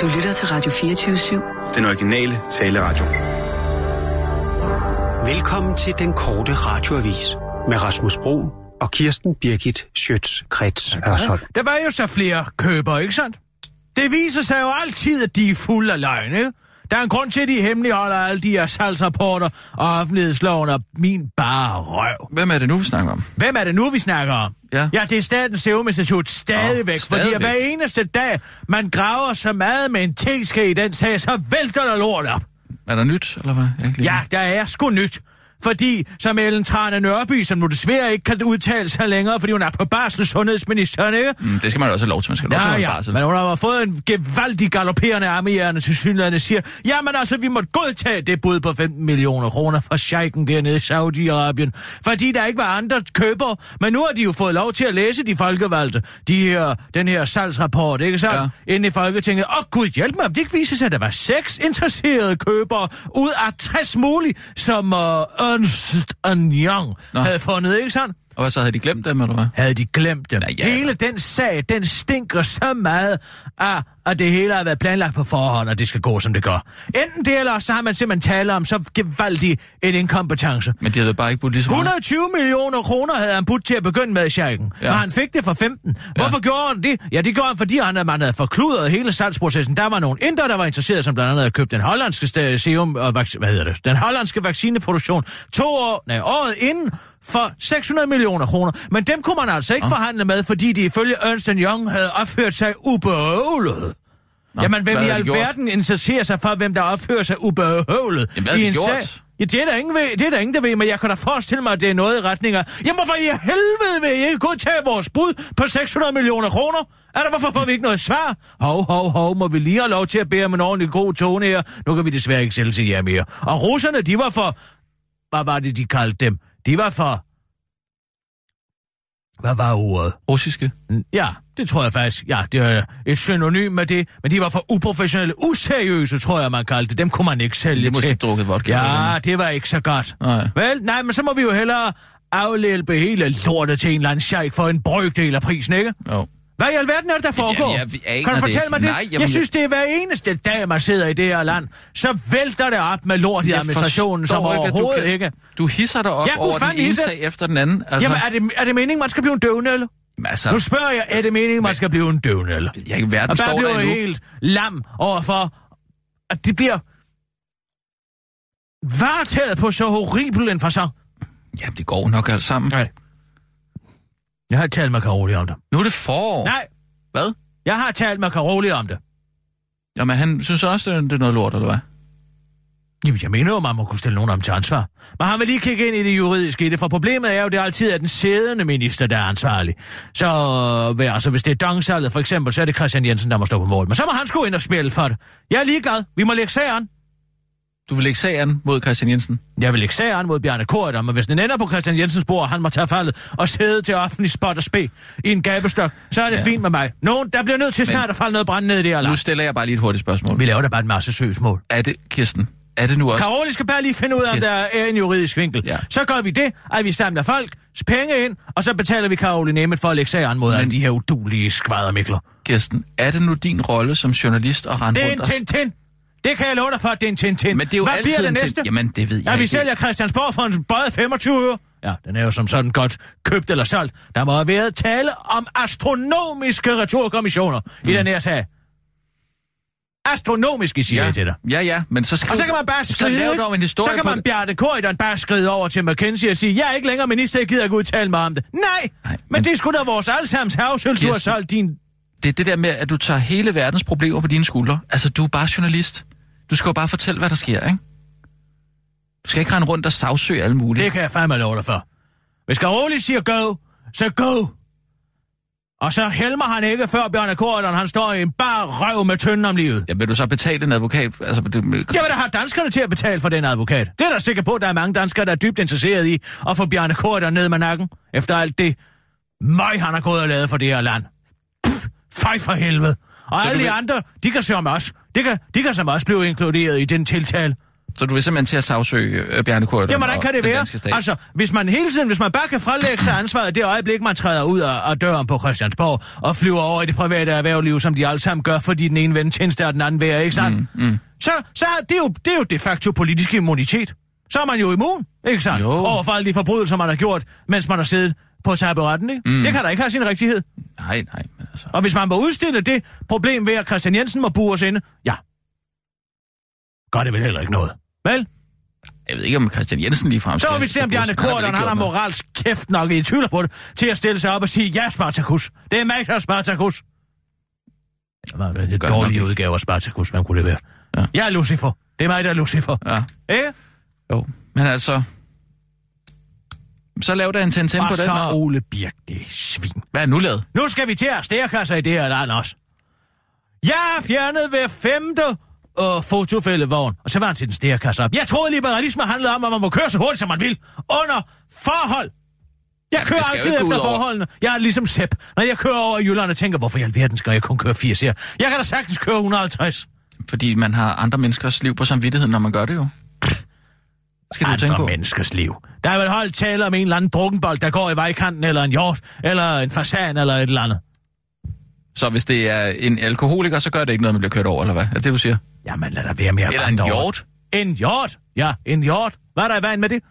Du lytter til Radio 24-7. Den originale taleradio. Velkommen til den korte radioavis med Rasmus Bro og Kirsten Birgit Schøtz-Krets Hørsholm. Der var jo så flere køber, ikke sandt? Det viser sig jo altid, at de er fulde af løgn, ikke? Der er en grund til, at de hemmeligholder alle de her salgsrapporter og offentlighedsloven og min bare røv. Hvem er det nu, vi snakker om? Hvem er det nu, vi snakker om? Ja. Ja, det er Statens Serum Institut stadigvæk, fordi stadigvæk. hver eneste dag, man graver så meget med en teske i den sag, så vælter der lort op. Er der nyt, eller hvad? Ja, der er sgu nyt. Fordi, som Ellen Trane Nørby, som nu desværre ikke kan udtale sig længere, fordi hun er på barsel sundhedsministeren, ikke? det. Mm, det skal man også have lov til. Man skal have lov til Ja, ja, barsel. men hun har fået en gevaldig galopperende armehjerne til synligheden siger, jamen altså, vi måtte godtage det bud på 15 millioner kroner fra sheiken dernede i Saudi-Arabien, fordi der ikke var andre købere, men nu har de jo fået lov til at læse de folkevalgte, de her, den her salgsrapport, ikke sandt, Ja. ja. inde i Folketinget. Og gud hjælp mig, om det ikke viser sig, at der var seks interesserede købere ud af 60 mulige, som uh, Ernst Young Nå. havde fundet, ikke sandt? Og hvad så, havde de glemt dem, eller hvad? havde de glemt dem. Ja, ja. Hele den sag, den stinker så meget af, at det hele har været planlagt på forhånd, og det skal gå, som det gør. Enten det, eller så har man simpelthen talt om så gevaldig en inkompetence. Men de havde bare ikke budt lige så meget. 120 millioner kroner havde han budt til at begynde med, Shaken. Ja. Ja. Men han fik det for 15. Hvorfor gjorde han det? Ja, det gjorde han, fordi han, man havde forkludret hele salgsprocessen. Der var nogle indre, der var interesseret, som blandt andet havde købt den hollandske sta- serum, og hvad hedder det? Den hollandske vaccineproduktion to år, nej, året inden for 600 millioner kroner. Men dem kunne man altså ikke forhandle med, fordi de ifølge Ernst Young havde opført sig ubehøvlet. Nå, Jamen, hvem i alverden interesserer sig for, hvem der opfører sig ubehøvlet Jamen, hvad i en gjort? sag? Ja, det er, der ingen ved, det er der ingen, der ved, men jeg kan da forestille mig, at det er noget i retning af... Jamen, hvorfor i helvede vil I ikke godtage vores bud på 600 millioner kroner? Er der, hvorfor får vi ikke noget svar? Hov, hov, hov, må vi lige have lov til at bære om en ordentlig god tone her? Nu kan vi desværre ikke sælge til jer mere. Og russerne, de var for... Hvad var det, de kaldte dem? De var for... Hvad var ordet? Russiske? Ja, det tror jeg faktisk. Ja, det er et synonym med det. Men de var for uprofessionelle, useriøse, tror jeg, man kaldte det. Dem kunne man ikke sælge De måske til. drukket vodka. Ja, det var ikke så godt. Nej. Vel, nej, men så må vi jo hellere afhjælpe hele lortet til en eller anden sheik for en brøkdel af prisen, ikke? Jo. Hvad i alverden er det, der foregår? vi aner kan du det fortælle ikke. mig det? Nej, jamen, jeg synes, det er hver eneste dag, man sidder i det her land, så vælter det op med lort i Jeg administrationen, som ikke, du overhovedet kan- ikke. Du hisser dig op Ja, over den ene sag efter den anden. Altså, Jamen, er det, er det meningen, man skal blive en døvnølle? altså, Nu spørger jeg, er det meningen, man skal blive en døvnølle? jeg, verden Og står bliver jeg helt lam overfor, at det bliver varetaget på så horribel en fasong. Ja, det går nok alt sammen. Nej. Jeg har talt med Karoli om det. Nu er det forår. Nej, Hvad? jeg har talt med Karoli om det. Jamen, han synes også, det er- det er noget lort, eller hvad? Jamen, jeg mener jo, man må kunne stille nogen om til ansvar. Men han vil lige kigge ind i det juridiske i det, for problemet er jo, det er altid er den siddende minister, der er ansvarlig. Så altså, hvis det er dongsalget for eksempel, så er det Christian Jensen, der må stå på mål. Men så må han sgu ind og spille for det. Jeg er ligeglad. Vi må lægge sag an. Du vil lægge sagen mod Christian Jensen? Jeg vil ikke sag an mod Bjarne Korydon, men hvis den ender på Christian Jensens bord, han må tage faldet og sidde til offentlig spot og spe i en gabestok, så er det ja. fint med mig. Nogen, der bliver nødt til snart at falde noget brand ned i det her Nu stiller jeg bare lige et hurtigt spørgsmål. Vi laver da bare en masse søgsmål. Er det, Kirsten, er det nu også... Karoli skal bare lige finde ud af, om der er en juridisk vinkel. Ja. Så gør vi det, at vi samler folk, penge ind, og så betaler vi Karoli Nemeth for at lægge sag an mod alle de her udulige skvadermikler. Kirsten, er det nu din rolle som journalist at rende Det er rundt en Tintin. Det kan jeg love dig for, at det er en Tintin. Men det er jo Hvad bliver det næste? Jamen, det ved jeg Ja, vi ikke. sælger Christiansborg for en bøjet 25 øre. Ja, den er jo som sådan godt købt eller solgt. Der må have været tale om astronomiske returkommissioner mm. i den her sag. Astronomiske, siger Ja, jeg til dig. ja, ja, men så skriv... Og så kan man bare så skride, dog en historie så kan man det. Bjarne Korydon bare skride over til McKinsey og sige, jeg er ikke længere minister, jeg gider ikke udtale mig om det. Nej, Nej, men, men- det er sgu da vores allesammens havsøl, du har solgt din... Det er det der med, at du tager hele verdens problemer på dine skuldre. Altså, du er bare journalist. Du skal jo bare fortælle, hvad der sker, ikke? Du skal ikke rende rundt og sagsøge alle mulige. Det kan jeg fandme love dig for. Hvis Karoli siger go, så go! Og så helmer han ikke, før Bjarne Korydon, han står i en bar røv med tynden om livet. Ja, vil du så betale en advokat? Altså, det, Jeg vil da have danskerne til at betale for den advokat. Det er da sikker på, at der er mange danskere, der er dybt interesseret i at få Bjarne Korydon ned med nakken, efter alt det møg, han har gået og lavet for det her land. Pff, Fej for helvede. Og Så alle du de vil- andre, de kan som også, de kan, de kan som også blive inkluderet i den tiltale. Så du vil simpelthen til at sagsøge øh, Bjarne Korydon Jamen, hvordan kan det være? Altså, hvis man hele tiden, hvis man bare kan frelægge sig ansvaret det øjeblik, man træder ud af, af døren på Christiansborg og flyver over i det private erhvervliv, som de alle sammen gør, fordi den ene ven tjenester og den anden værer, ikke sandt? Mm, mm. Så, så er det, jo, det er jo de facto politisk immunitet. Så er man jo immun, ikke sandt? Over for alle de forbrydelser, man har gjort, mens man har siddet på taburetten, ikke? Mm. Det kan da ikke have sin rigtighed. Nej, nej, altså... Og hvis man må udstille det problem ved, at Christian Jensen må bure os inde, ja, gør det vel heller ikke noget. Vel? Jeg ved ikke, om Christian Jensen lige frem Så må vi se, om Bjarne Korten, han har moral. moralsk kæft nok i tvivl på det, til at stille sig op og sige, ja, Spartacus. Det er mig, der er Spartacus. Hvad det? Er dårlige udgave af Spartacus, man kunne det være. Ja. Ja. Jeg er Lucifer. Det er mig, der er Lucifer. Ja, Ikke? jo. Men altså... Så lav da en ten Og på den, så og... Ole Birk, det er svin. Hvad er nu lavet? Nu skal vi til at stærkasser i det her land også. Jeg har fjernet hver femte øh, fotofældevogn, og så var han til den stærkasse op. Jeg troede, liberalisme handlede om, at man må køre så hurtigt, som man vil, under forhold. Jeg kører jo altid efter forholdene. Jeg er ligesom Sepp. Når jeg kører over i Jylland og tænker, hvorfor i alverden skal jeg kun køre 80 her? Jeg kan da sagtens køre 150. Fordi man har andre menneskers liv på samvittigheden, når man gør det jo. Skal du tænke Andre på? menneskers liv. Der er vel holdt tale om en eller anden drukkenbold, der går i vejkanten, eller en hjort, eller en fasan, eller et eller andet. Så hvis det er en alkoholiker, så gør det ikke noget, man bliver kørt over, eller hvad? Er det det, du siger? Jamen, lad da være at Eller en vandre over. hjort? En hjort? Ja, en hjort. Hvad er der i vejen med det?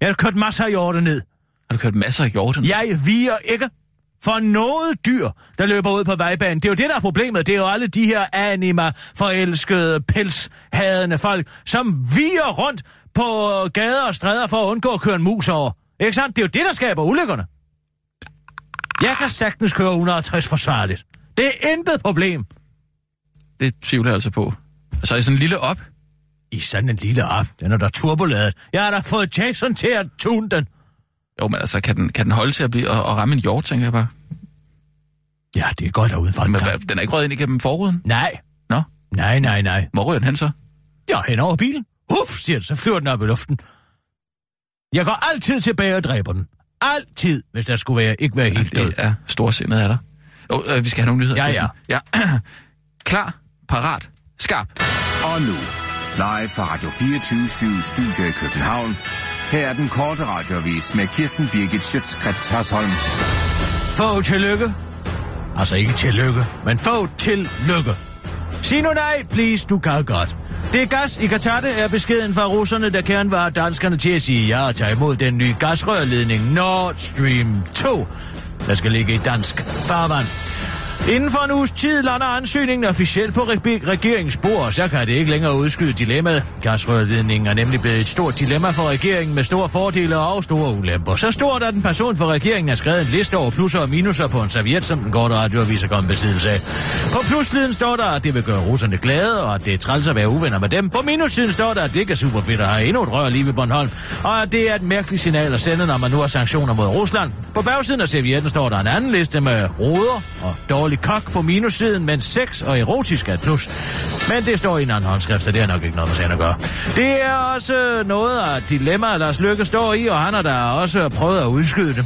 Jeg har kørt masser af hjorte ned. Har du kørt masser af hjorten? Jeg viger ikke for noget dyr, der løber ud på vejbanen. Det er jo det, der er problemet. Det er jo alle de her anima, forelskede, pelshadende folk, som viger rundt på gader og stræder for at undgå at køre en mus over. Ikke sandt? Det er jo det, der skaber ulykkerne. Jeg kan sagtens køre 160 forsvarligt. Det er intet problem. Det tvivler jeg altså på. Så i sådan en lille op. I sådan en lille op, den er der turboladet. Jeg har da fået Jason til at tune den. Jo, men altså, kan den, kan den holde til at blive og, og ramme en hjort, tænker jeg bare. Ja, det er godt derude for en Men hvad, den er ikke røget ind igennem forruden? Nej, Nå, nej, nej, nej. hvor ryger den hen så? Ja, hen over bilen. Uff, siger det, så flyver den op i luften. Jeg går altid tilbage og dræber den. Altid, hvis der skulle være, ikke være helt død. Det er storsindet af dig. Jo, øh, vi skal have nogle nyheder. Ja, ja. ja. Klar, parat, skarp. Og nu, live fra Radio 24 Studio i København. Her er den korte radiovis med Kirsten Birgit Schøtzgrads Hasholm. Få tillykke. Altså ikke tillykke, men få tillykke. Sig nu nej, please, du kan godt. Det gas i Katarte er beskeden fra russerne, der gerne var danskerne til at sige ja og tage imod den nye gasrørledning Nord Stream 2, der skal ligge i dansk farvand. Inden for en uges tid lander ansøgningen officielt på reg- regeringens bord, så kan det ikke længere udskyde dilemmaet. Gasrørledningen er nemlig blevet et stort dilemma for regeringen med store fordele og store ulemper. Så stort, at den person for regeringen har skrevet en liste over plusser og minuser på en serviet, som den korte radioavis er kommet besiddelse af. På plussiden står der, at det vil gøre russerne glade, og at det er træls at være uvenner med dem. På minussiden står der, at det ikke er super fedt at have endnu et rør lige ved Bornholm, og at det er et mærkeligt signal at sende, når man nu har sanktioner mod Rusland. På bagsiden af servietten står der en anden liste med roder og dårlig kok på minussiden, men sex og erotisk er et plus. Men det står i en anden håndskrift, så det er nok ikke noget med sagen at gøre. Det er også noget af dilemma, Lars Lykke står i, og han har da også prøvet at udskyde det.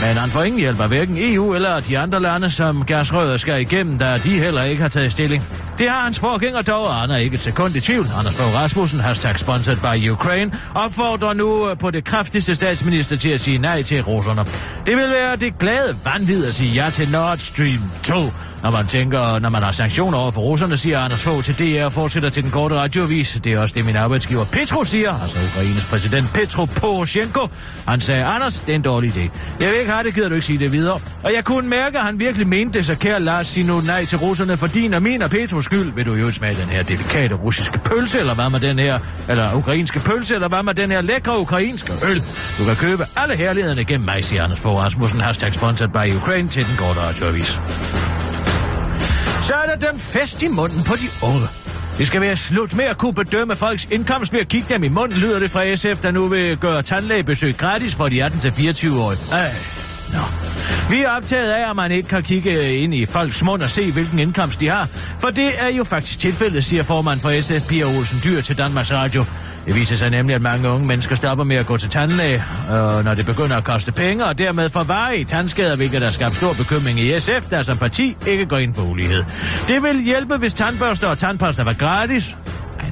Men han får ingen hjælp af hverken EU eller de andre lande, som gasrøret skal igennem, da de heller ikke har taget stilling. Det har hans forgænger dog, og han er ikke et sekund i tvivl. Anders Fogh Rasmussen, hashtag sponsored by Ukraine, opfordrer nu øh, på det kraftigste statsminister til at sige nej til russerne. Det vil være det glade vanvid at sige ja til Nord Stream 2. Når man tænker, når man har sanktioner over for russerne, siger Anders Fogh til DR og fortsætter til den korte radioavis. Det er også det, min arbejdsgiver Petro siger, altså Ukraines præsident Petro Poroshenko. Han sagde, Anders, det er en dårlig idé. Jeg vil ikke har det, gider du ikke sige det videre. Og jeg kunne mærke, at han virkelig mente det, så kære Lars, sig nu nej til russerne for din og min og Petros skyld. Vil du jo smage den her delikate russiske pølse, eller hvad med den her, eller ukrainske pølse, eller hvad med den her lækre ukrainske øl. Du kan købe alle herlighederne gennem mig, siger Anders Fogh Rasmussen, hashtag sponsored by Ukraine til den korte radioavis. Så er der den fest i munden på de unge. Det skal være slut med at kunne bedømme folks indkomst ved at kigge dem i munden, lyder det fra SF, der nu vil gøre tandlægebesøg gratis for de 18-24-årige. Ej, nå. Vi er optaget af, at man ikke kan kigge ind i folks mund og se, hvilken indkomst de har. For det er jo faktisk tilfældet, siger formand for SF, Pia Olsen Dyr til Danmarks Radio. Det viser sig nemlig, at mange unge mennesker stopper med at gå til tandlæge, øh, når det begynder at koste penge, og dermed får varige tandskader, hvilket der skabt stor bekymring i SF, der som parti ikke går ind for ulighed. Det vil hjælpe, hvis tandbørster og tandpasta var gratis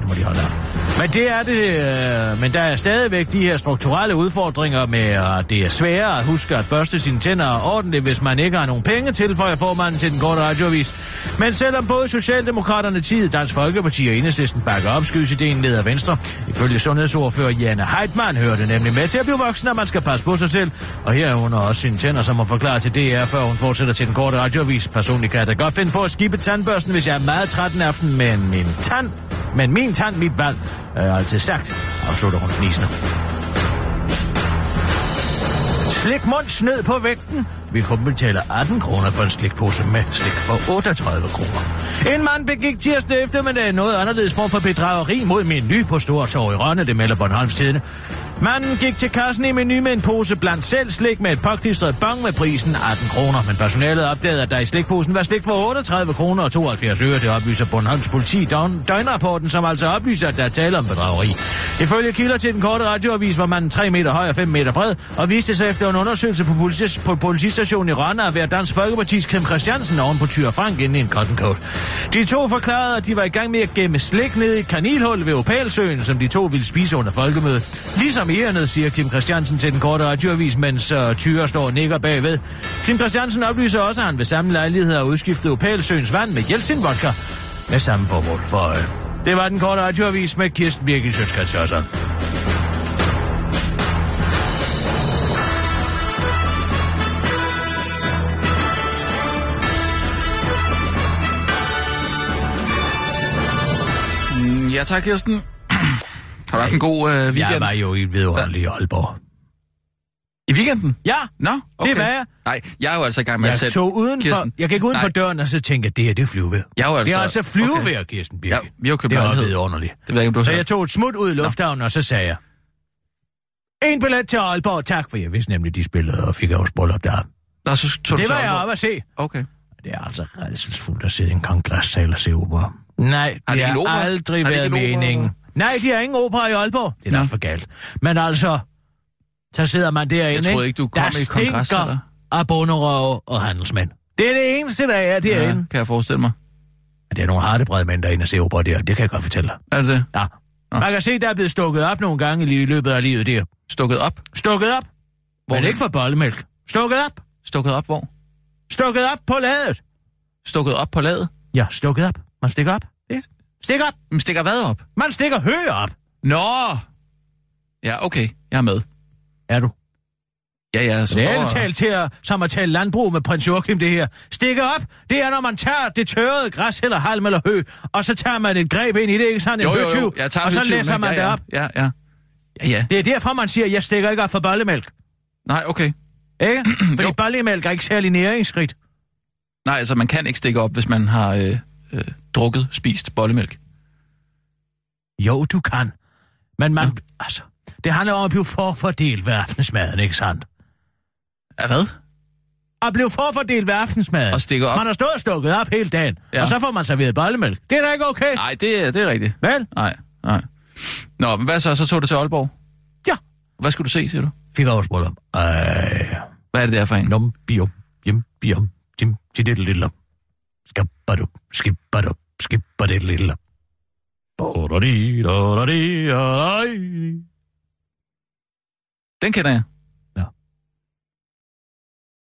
det må de holde op. Men det er det, øh, men der er stadigvæk de her strukturelle udfordringer med, at det er sværere at huske at børste sine tænder ordentligt, hvis man ikke har nogen penge til, for at få formanden til den korte radioavis. Men selvom både Socialdemokraterne, Tid, Dansk Folkeparti og Enhedslisten bakker op, skydes ideen ned af Venstre. Ifølge sundhedsordfører Janne Heitmann hører det nemlig med til at blive voksen, at man skal passe på sig selv. Og her herunder også sine tænder, som hun forklarer til DR, før hun fortsætter til den korte radioavis. Personligt kan jeg da godt finde på at skibe tandbørsten, hvis jeg er meget træt en aften, men min tand... Men min kontant mit valg, øh, har jeg altid sagt, afslutter hun fnisende. Slik mund sned på vægten. Vi kun betale 18 kroner for en slikpose med slik for 38 kroner. En mand begik tirsdag eftermiddag noget anderledes form for bedrageri mod min ny på Stortorv i Rønne, det melder Bornholms Tidene. Manden gik til kassen i menu med en pose blandt selv slik med et påklistret bong med prisen 18 kroner, men personalet opdagede, at der i slikposen var slik for 38 kroner og 72 øre. Det oplyser Bornholms politi døgn, døgnrapporten, som altså oplyser, at der er tale om bedrageri. Ifølge kilder til den korte radioavis var manden 3 meter høj og 5 meter bred, og viste sig efter en undersøgelse på, politi- på politistationen i Rønne at være Dansk Folkeparti's Kim Christiansen oven på Tyre Frank inde i en cotton coat. De to forklarede, at de var i gang med at gemme slik ned i kanilhul ved Opalsøen, som de to ville spise under folkemødet. Ligesom charmerende, siger Kim Christiansen til den korte radioavis, mens uh, Tyre står og nikker bagved. Kim Christiansen oplyser også, at han ved samme lejlighed har udskiftet Opalsøens vand med Jelsin vodka med samme formål for øje. Det var den korte radioavis med Kirsten Birgit Sjøtskrets mm, Ja, tak, Kirsten. Har du haft en god øh, weekend? Jeg var jo i vedhold i Aalborg. I weekenden? Ja, Nå, okay. det var jeg. Nej, jeg er jo altså i gang med jeg at sætte... Tog uden Kirsten. jeg gik uden Nej. døren, og så tænkte jeg, det her, det er flyvevejr. Jeg er altså... Det er altså-, altså flyvevejr, okay. Kirsten Birke. Ja, vi har købt Det er også underligt. Det ved jeg ikke, du så jeg tog et smut ud i lufthavnen, Nå. og så sagde jeg, en billet til Aalborg, tak, for jeg vidste nemlig, de spillede og fik også bryllup der. Nå, så tog det var jeg oppe at se. Okay. Det er altså redselsfuldt at sidde i en kongressal og se opera. Nej, det, har, det er aldrig været meningen. Nej, de har ingen opera i Aalborg. Det er da for galt. Men altså, så sidder man derinde, Jeg tror ikke, du kom der i kongres, eller? af og handelsmænd. Det er det eneste, der er derinde. Ja, kan jeg forestille mig. Men det er nogle hardebrede mænd, der er inde og se opera der. Det kan jeg godt fortælle dig. Er det det? Ja. Man kan se, der er blevet stukket op nogle gange i løbet af livet der. Stukket op? Stukket op. Hvor Men ikke for bollemælk. Stukket op. Stukket op hvor? Stukket op på ladet. Stukket op på ladet? Ja, stukket op. Man stikker op. Stikker. op! Man stikker hvad op? Man stikker hø op! Nå! Ja, okay. Jeg er med. Er du? Ja, ja. Så det er talt til at, som at tale landbrug med prins Joachim, det her. Stikke op, det er, når man tager det tørrede græs eller halm eller hø, og så tager man et greb ind i det, ikke sådan? En jo, jo, jo. Jeg tager og så læser man ja, det op. Ja, ja. Ja, ja. Det er derfor, man siger, jeg stikker ikke op for bollemælk. Nej, okay. Ikke? Fordi jo. bollemælk er ikke særlig næringsrigt. Nej, altså man kan ikke stikke op, hvis man har... Øh, øh drukket, spist bollemælk? Jo, du kan. Men man... Ja. Altså, det handler om at blive forfordelt ved aftensmaden, ikke sandt? Er hvad? At blive forfordelt ved aftensmaden. Og stikke op. Man har stået og stukket op hele dagen, ja. og så får man serveret bollemælk. Det er da ikke okay. Nej, det, det er rigtigt. Vel? Nej, nej. Nå, men hvad så? Så tog du til Aalborg? Ja. Hvad skulle du se, siger du? Fik afsbrudder. Ej. Hvad er det der for en? Nom, biom, hjem, biom, tim, tididdelidlom. Skabadu, skibadu, skipper det lille. Den kender jeg. Ja.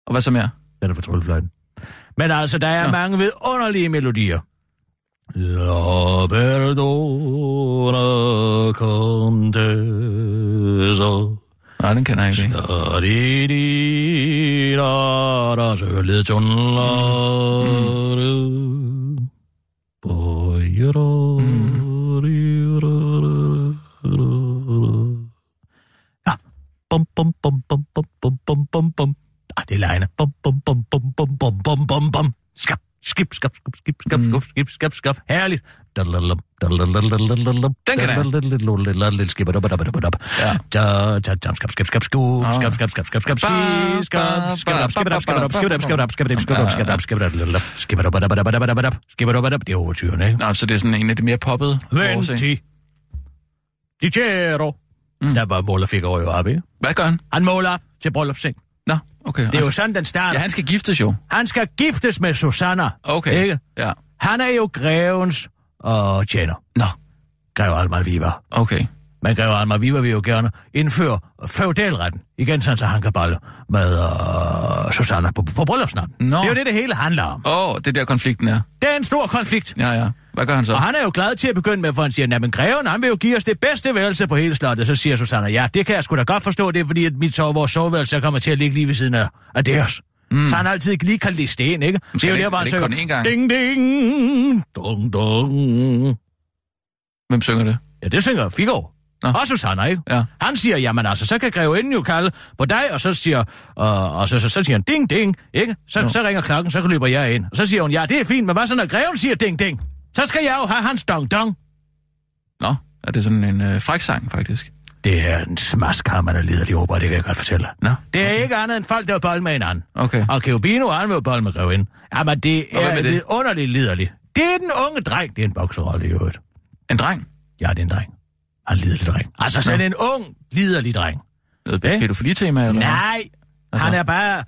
Og hvad så mere? Den er for tryllefløjten. Men altså, der er ja. mange vidunderlige melodier. La perdona contesa. Nej, den kender jeg ikke. Skadidira, der søger lidt Ja Bum bum bum bum bum bum bum bum bum Ah, det er lejende. Bum bum bum bum bum bum bum bum bum Skab skib skab skab skib skab skab skib skab skab Herligt Den kender jeg. dadalalalalalalala, skibadabadabadabadab. Ja. Da, da, da, skab, skab, skab, skub, Ah. skab, skab, skab, skab, skab, ski, skab, skabadab, skabadab, skabadab, skabadab, skabadab, skabadab, skabadab, skabadab, skabadab, skibadabadabadabadabadab, skibadabadab. Det er overtyren, ikke? Nå, så det er sådan en af de mere poppede. Venti. Dicero. Der var måler fik over ikke? Hvad gør han? Han måler til bryllupsseng. Nå, okay. Det er jo sådan, den starter. Ja, han skal giftes jo. Han skal giftes med Susanna. Okay. Ikke? Ja. Han er jo grevens og tjener. Nå. Grev Almar Vivar. Okay. Men Grev Almar Vivar vil jo gerne indføre feudalretten. Igen sådan, så han kan balle med uh, Susanna på, på bryllupsnatten. Nå. Det er jo det, det hele handler om. Åh, oh, det er der konflikten er. Det er en stor konflikt. Ja, ja. Hvad gør han så? Og han er jo glad til at begynde med, for han siger, at greven, han vil jo give os det bedste værelse på hele slottet. Så siger Susanna, ja, det kan jeg sgu da godt forstå, det er fordi, at mit sove, vores soveværelse kommer til at ligge lige ved siden af, af deres. Mm. Så han altid lige kan liste ind, ikke? Det er jo det- der, hvor han synger, ding, ding, dung, dung. Hvem synger det? Ja, det synger Figaro. Nå. Og Susanna, ikke? Ja. Han siger, jamen altså, så kan grevinden jo kalde på dig, og så siger, øh, og så, så, så siger han, ding, ding, ikke? Så, Jo. så ringer klokken, så løber jeg ind. Og så siger hun, ja, det er fint, men hvad så, når greven siger ding, ding? Så skal jeg jo have hans dong, dong. Nå, er det sådan en øh, fræk sang, faktisk? Det er en smaskhammerende liderlig opera, det kan jeg godt fortælle. Nå. Det er ikke andet end folk, der vil bold med hinanden. Okay. Og Keobino, han vil bold med grevinden. Jamen, det er er det? vidunderligt liderligt. Det er den unge dreng, det er en bokserrolle i øvrigt. En dreng? Ja, det er en dreng. Han en liderlig dreng. Altså sådan en ung, liderlig dreng. Noget Ja. pædofili-tema, eller? Nej, Altså? han er bare,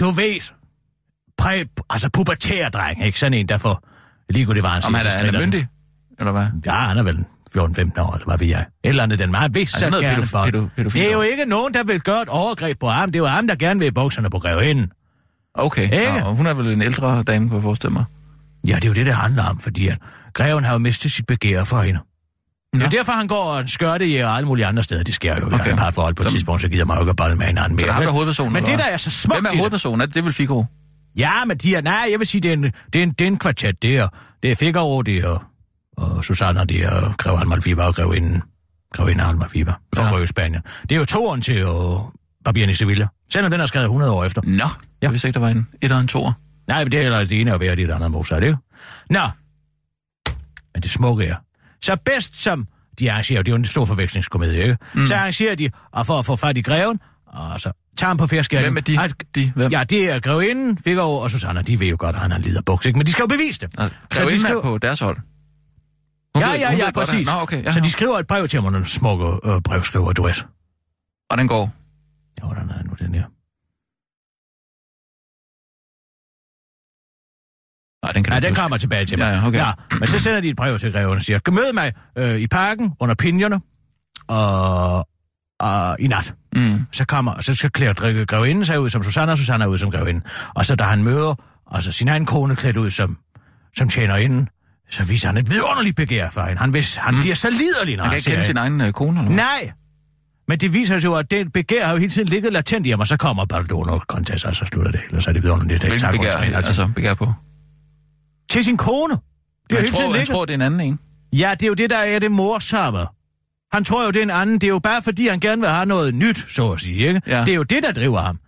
du ved, præ, altså pubertær dreng, ikke? Sådan en, der får ligegyldigt var han Om han er, han er myndig? Eller hvad? Ja, han er vel 14-15 år, eller hvad ved jeg. Et eller andet den meget vil så Altså gerne for. pædofil- Det er jo ikke nogen, der vil gøre et overgreb på ham. Det er jo ham, der gerne vil i bukserne på grevinden. Okay. Ikke? Nå, og hun er vel en ældre dame, kunne jeg forestille mig. Ja, det er jo det, det handler om, fordi at greven har jo mistet sit begær for hende. Det er Nå. derfor, han går og skørte i alle mulige andre steder. Det sker jo, Okay. han har forhold på et Hvem- tidspunkt, så gider man jo ikke bolle med hinanden mere. Så der er er hovedpersonen, Men eller det, der er så smukt Hvem er det- hovedpersonen? Er det, det vel Figaro? Ja, men de er, nej, jeg vil sige, det er en, det er en, det er en kvartet. Det er, det er Figaro, det er og Susanna, det er Grev Almalfiber og Grevinden. Grevinden Almalfiber fra Ja. ja. Spanien. Det er jo toeren til uh, Barbieren i Sevilla. Selvom den er skrevet 100 år efter. Nå, jeg vidste ikke, der var en et og en toer. Nej, men det er ellers det ene og være det andet Mozart, ikke? Nå. Men det smukke er, så bedst som de arrangerer, det er jo en stor forvekslingskomedie, ikke? Mm. Så arrangerer de, og for at få fat i greven, og så tager han på fjerskærning. Hvem er de? At, de hvem? Ja, det er grevinden, Figaro og Susanna. De ved jo godt, at han har lider buks, ikke? Men de skal jo bevise det. Og Så de er på deres hold. Hun Ja, ved- ja, ja, at- præcis. Nå, okay. Ja, så ja. de skriver et brev til mig, nogle smukke øh, brevskriver duet. Og den går. Ja, hvordan er nu den her? Nej, den kan Ja, du den kommer tilbage til mig. Ja, okay. ja, men så sender de et brev til greven og siger, kom mød mig øh, i parken under pinjerne og, og i nat. Mm. Så kommer, og så skal klæde drikke grevinden sig ud som Susanna, og Susanna ud som grevinde. Og så da han møder altså sin egen kone klædt ud som, som tjener inden, så viser han et vidunderligt begær for hende. Han, vis, han mm. bliver så liderlig, når Han kan han, ikke ser kende sin egen øh, kone, eller? Nej! Men det viser sig jo, at den begær har jo hele tiden ligget latent i ham, og så kommer Baldone og Contessa, og så slutter det, eller så er det vidunderligt. Det er ikke begær, altså begær på? Til sin kone. Det er Jeg tror, jeg tror, det er en anden en. Ja, det er jo det, der er det morsomme. Han tror jo, det er en anden. Det er jo bare, fordi han gerne vil have noget nyt, så at sige. Ikke? Ja. Det er jo det, der driver ham.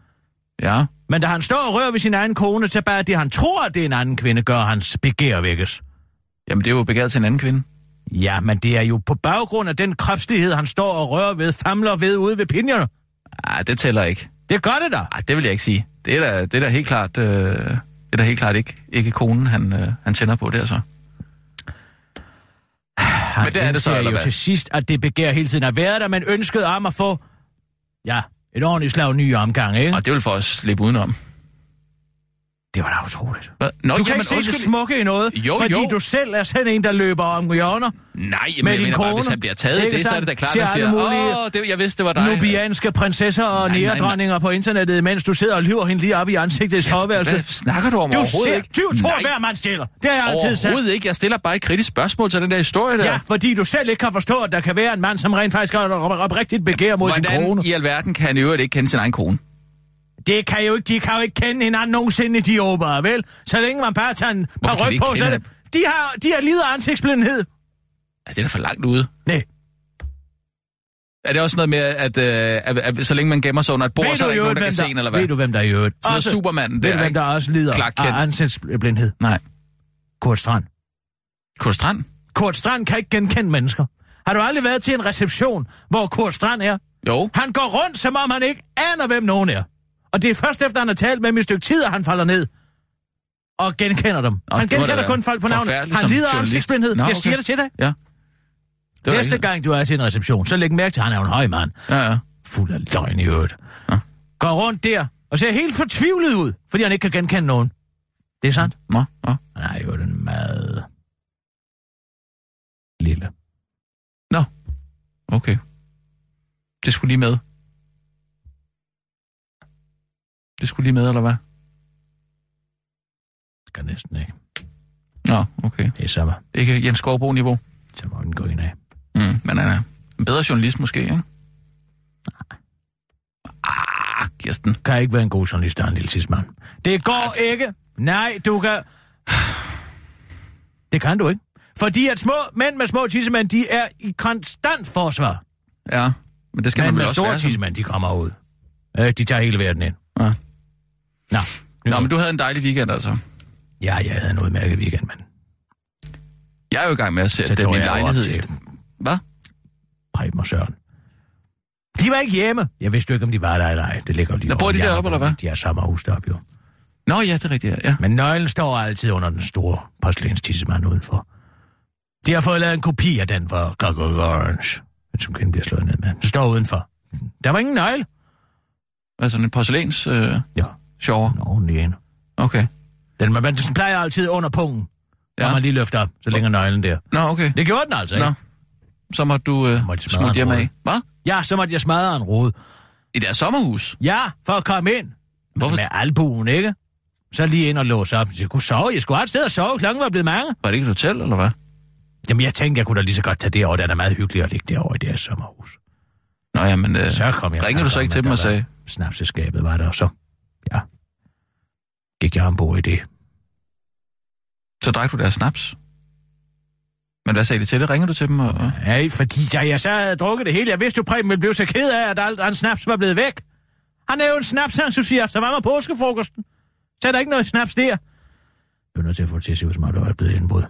Ja. Men da han står og rører ved sin egen kone, så bare det, han tror, det er en anden kvinde, gør hans begær vækkes. Jamen, det er jo begæret til en anden kvinde. Ja, men det er jo på baggrund af den kropslighed, han står og rører ved, famler ved ude ved pinjerne. Nej, det tæller ikke. Det gør det da. Nej, det vil jeg ikke sige. Det er da, det er da helt klart, øh, det er da helt klart ikke, ikke konen, han, øh, han tænder på der så. Han Men det er det så, eller jo hvad? til sidst, at det begær hele tiden har været der, men ønsket om at få, ja, et ordentligt slag ny omgang, ikke? Og det vil for os slippe udenom. Det var da utroligt. Hvad? Nå, Du kan ikke se det smukke i noget, Jo, fordi jo. du selv er sådan en, der løber om hjørner. Nej, Med men jeg din mener bare, kone. hvis han bliver taget i det, så er det da klart, at siger, åh, det, jeg vidste, det var dig. Nubianske prinsesser og næredronninger på internettet, mens du sidder og lyver hende lige op i ansigtet i soveværelset. Hvad snakker du om Du overhovedet ikke? du tror, hver mand stjæler. Det har jeg altid sagt. overhovedet ikke. Jeg stiller bare et kritisk spørgsmål til den der historie der. Ja, fordi du selv ikke kan forstå, at der kan være en mand, som rent faktisk har oprigtigt begær mod sin Hvordan kone. i alverden kan han i øvrigt ikke kende sin egen kone? Det kan jo ikke, de kan jo ikke kende hinanden nogensinde, de åbere, vel? Så længe man bare tager en par ryg på, så er det... De har, de har lidet af ansigtsblindhed. Ja, det er da for langt ude. Nej. Er det også noget med, at, øh, at, at så længe man gemmer sig under et bord, Ved så er der ikke nogen, der kan hvem se der, en, eller hvad? ved du, hvem der er i øvrigt? Noget Også- Supermanden Ved der, du, hvem der også lider Clark af Kent. ansigtsblindhed? Nej. Kurt Strand. Kurt Strand? Kurt Strand kan ikke genkende mennesker. Har du aldrig været til en reception, hvor Kurt Strand er? Jo. Han går rundt, som om han ikke aner, hvem nogen er. Og det er først efter, han har talt med dem i et stykke tid, at han falder ned og genkender dem. Nå, han genkender kun folk på forfærdeligt Han lider af ansigtsblindhed. Nå, Jeg okay. siger det til dig. Ja. Det Næste ikke- gang, du er til en reception, så læg mærke til, at han er en høj mand. Ja, ja. Fuld af løgn i øvrigt. Ja. Går rundt der og ser helt fortvivlet ud, fordi han ikke kan genkende nogen. Det er sandt. Nå, nå. Han er jo den meget lille. okay. Det skulle lige med. Det skulle lige med, eller hvad? Det kan næsten ikke. Nå, okay. Det er samme. Ikke Jens Skovbo-niveau. Så må den gå ind af. Mm, men han er en bedre journalist måske, ikke? Ah, Kirsten. Kan ikke være en god journalist, der er en lille tidsmand. Det går ikke. Nej, du kan... Det kan du ikke. Fordi at små mænd med små tissemænd, de er i konstant forsvar. Ja, men det skal Men man vel med også store tissemænd, de kommer ud. Øh, de tager hele verden ind. Ja. Nå. Nå, men du havde en dejlig weekend, altså. Ja, jeg havde en udmærket weekend, men Jeg er jo i gang med at sætte jeg over lejlighed. til i- Hvad? Preben og Søren. De var ikke hjemme. Jeg vidste jo ikke, om de var der eller ej. Det ligger jo lige Nå, bor de i deroppe, eller hvad? De har sommerhus deroppe, jo. Nå, ja, det er rigtigt, ja. Men nøglen står altid under den store porcelænstissemand udenfor. De har fået lavet en kopi af den på Clockwork Orange, den som kvinden bliver slået ned med. Den står udenfor. Der var ingen nøgle. Altså en porcelæns øh, Ja, sjovere. nå, den ene. Okay. Den, man, den plejer altid under pungen. Ja. Ja. man lige løfter op, så ligger nøglen der. Nå, okay. Det gjorde den altså, ikke? Nå. Så må du øh, Må de smadre smutte hjem af. Hvad? Ja, så måtte jeg smadre en rode. I deres sommerhus? Ja, for at komme ind. Hvorfor? Med albuen, ikke? Så lige ind og låse op. Jeg kunne sove. Jeg skulle have et sted at sove. Klokken var blevet mange. Var det ikke et hotel, eller hvad? Jamen, jeg tænkte, jeg kunne da lige så godt tage det over. Det er da meget hyggeligt at ligge derovre i det her sommerhus. Nå ja, men øh, Så kom jeg. ringer du så ikke til dem og sagde, Snapseskabet var der, og så... Ja. Gik jeg ombord i det. så drak du deres snaps? Men hvad sagde de til det? Ringer du til dem? Og. Ja, fordi da jeg så havde drukket det hele, jeg vidste jo, Preben ville blive så ked af, at alt hans snaps var blevet væk. Han er jo en snaps, han så var med påskefrokosten. Så er der ikke noget snaps der. Jeg er nødt til at få det til at se ud, som om det var blevet indbrud.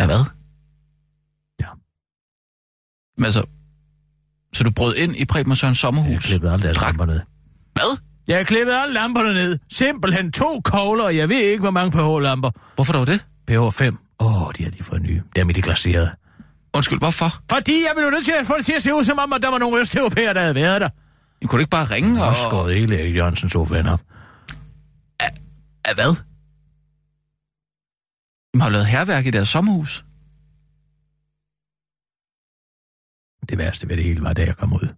Ja, hvad? Ja. Men altså, så du brød ind i Preben og Sørens Jeg sommerhus? klippede alle deres Drak- ned. Hvad? Jeg klippede alle lamperne ned. Simpelthen to kogler, og jeg ved ikke, hvor mange pH-lamper. Hvorfor dog det? pH 5. Åh, oh, de har de fået nye. Dem i det glaserede. Undskyld, hvorfor? Fordi jeg ville jo nødt til at få det til at se ud, som om, at der var nogle østeuropæere, der havde været der. I kunne du ikke bare ringe Jeg og... har skåret hele Erik Jørgensen sofaen op. Af hvad? De har lavet herværk i deres sommerhus. Det værste ved det hele var, da jeg kom ud.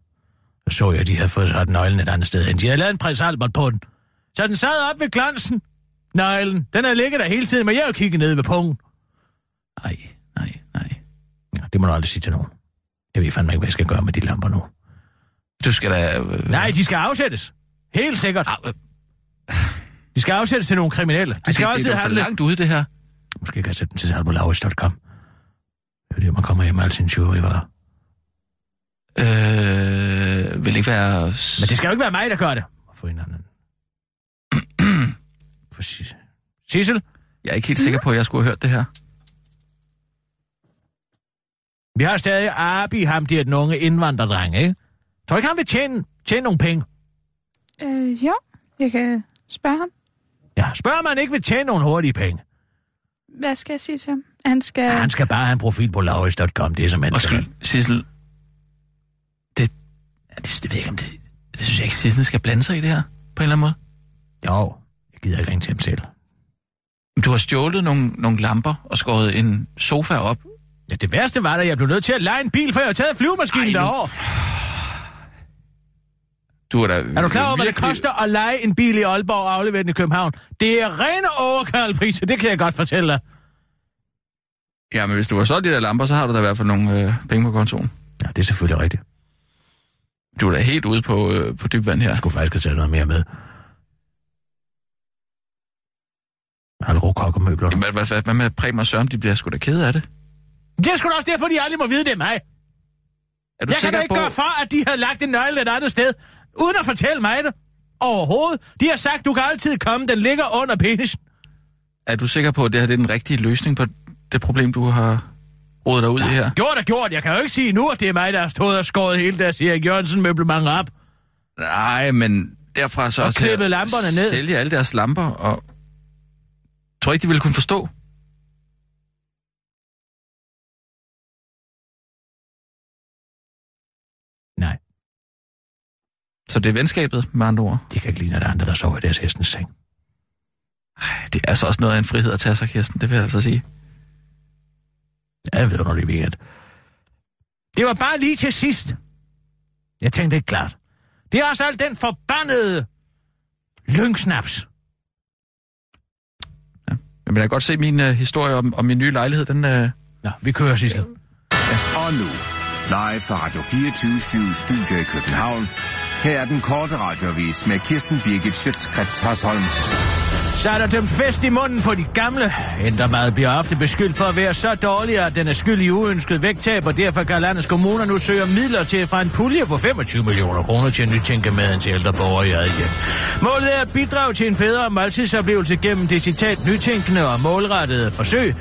Så så jeg, at de havde fået sat nøglen et andet sted hen. De havde lavet en prins Albert på den. Så den sad op ved glansen. Nøglen. Den havde ligget der hele tiden, men jeg har kigget ned ved pungen. Nej, nej, nej. Ja, det må du aldrig sige til nogen. Jeg ved fandme ikke, hvad jeg skal gøre med de lamper nu. Du skal da... Øh, Nej, de skal afsættes. Helt sikkert. Ah, øh, De skal afsættes til nogle kriminelle. De ej, skal det, altid det er have for langt ude, det her. Måske kan jeg sætte den til salg på. Det er det, man kommer hjem med al sin tyverivarer. Øh, vil ikke være... Men det skal jo ikke være mig, der gør det. For en anden. For Sis- Sissel, Jeg er ikke helt sikker på, at jeg skulle have hørt det her. vi har stadig Abi, ham der den unge indvandrerdreng, ikke? Tror ikke, han vil tjene, tjene nogle penge? Øh, jo, jeg kan spørge ham. Ja, spørger man ikke vil tjene nogle hurtige penge. Hvad skal jeg sige til ham? Han skal... Ja. Han skal bare have en profil på lavis.com, det er som Undskyld, Sissel. Det, ja, det, det ved jeg ikke, om det... Det synes jeg ikke, Sissel skal blande sig i det her, på en eller anden måde. Jo, jeg gider ikke ringe til ham selv. Du har stjålet nogle, nogle lamper og skåret en sofa op. Ja, det værste var, at jeg blev nødt til at lege en bil, for jeg har taget flyvemaskinen Ej, nu- derovre. Du er da Er du klar over, hvad det koster at lege en bil i Aalborg og aflevere den i København? Det er rene overkaldpriser, det kan jeg godt fortælle dig. Ja, men hvis du har solgt de der lamper, så har du da i hvert fald nogle øh, penge på kontoen. Ja, det er selvfølgelig rigtigt. Du er da helt ude på, øh, på dyb vand her. Jeg skulle faktisk have taget noget mere med. Alle rokok og møbler. Jamen, hvad, hvad, hvad med Preben og Søren? De bliver sgu da kede af det. Det er sgu da også derfor, de aldrig må vide, det mig. Er du Jeg kan da ikke på... gøre for, at de havde lagt en nøgle et andet sted, uden at fortælle mig det. Overhovedet. De har sagt, du kan altid komme, den ligger under penisen. Er du sikker på, at det her det er den rigtige løsning på det problem, du har rodet dig ud i her? Gjort er gjort. Jeg kan jo ikke sige nu, at det er mig, der har stået og skåret hele deres Erik Jørgensen møblemang op. Nej, men derfra så Og også klippet lamperne ned. Sælge alle deres lamper, og... Tror ikke, de ville kunne forstå? Nej, Så det er venskabet, med andre ord. de kan ikke lide, at der er andre, der sover i deres hestens seng. Ej, det er altså også noget af en frihed at tage sig, Kirsten, det vil jeg altså sige. Ja, jeg ved, når det weekend. Det var bare lige til sidst. Jeg tænkte ikke klart. Det er også alt den forbandede lyngsnaps. Men jeg kan godt se min uh, historie om, om min nye lejlighed, den... Uh... Nå, vi kører, Sissel. Og nu, live fra Radio 24 Studio i København. Her er den korte radiovis med Kirsten Birgit Schøtzgrads Hasholm. Så er der dømt fest i munden på de gamle. Ændremad bliver ofte beskyldt for at være så dårlig, at den er skyld i uønsket vægttab, og derfor kan landets kommuner nu søge midler til fra en pulje på 25 millioner kroner til at nytænke maden til ældre borgere i eget hjem. Målet er at bidrage til en bedre måltidsoplevelse gennem det citat nytænkende og målrettede forsøg,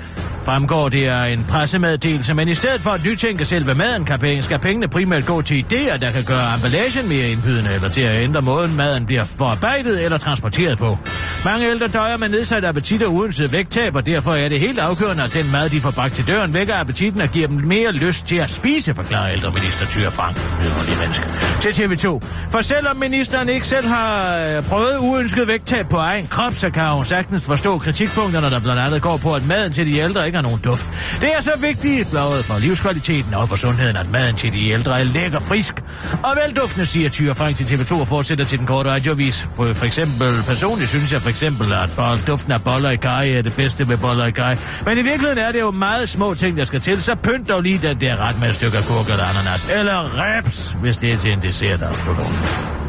fremgår det af en pressemeddelelse, men i stedet for at nytænke selve maden, kan penge, skal pengene primært gå til idéer, der kan gøre emballagen mere indbydende, eller til at ændre måden, maden bliver bearbejdet eller transporteret på. Mange ældre døjer med nedsat appetit og uønsket vægttab, og derfor er det helt afgørende, at den mad, de får bragt til døren, vækker appetitten og giver dem mere lyst til at spise, forklarer ældreminister Thyre Frank, nydelig menneske, til TV2. For selvom ministeren ikke selv har øh, prøvet uønsket vægttab på egen krop, så kan hun sagtens forstå kritikpunkterne, der blandt andet går på, at maden til de ældre ikke har nogen duft. Det er så vigtigt, bladet for livskvaliteten og for sundheden, at maden til de ældre er lækker, frisk og velduftende, siger Thyre Frank til TV2 og fortsætter til den korte radiovis. For eksempel, personligt synes jeg for eksempel, at bold, duften af boller i kaj er det bedste med boller i kaj. Men i virkeligheden er det jo meget små ting, der skal til, så pynt dog lige den der ret med et stykke kurk eller ananas. Eller reps, hvis det er til en dessert, afslutter.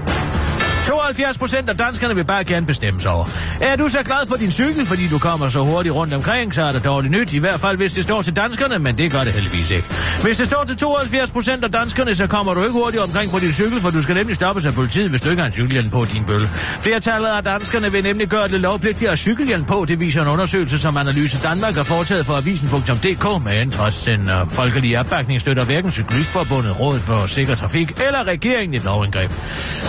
72 procent af danskerne vil bare gerne bestemme sig over. Er du så glad for din cykel, fordi du kommer så hurtigt rundt omkring, så er det dårligt nyt. I hvert fald, hvis det står til danskerne, men det gør det heldigvis ikke. Hvis det står til 72 procent af danskerne, så kommer du ikke hurtigt omkring på din cykel, for du skal nemlig stoppes af politiet, hvis du ikke har en cykelhjelm på din bølle. Flertallet af danskerne vil nemlig gøre det lovpligtigt at cykelhjelm på. Det viser en undersøgelse, som Analyse Danmark har foretaget for avisen.dk, men trods den øh, folkelige opbakning støtter hverken Cyklistforbundet, Rådet for Sikker Trafik eller regeringen et lovindgreb.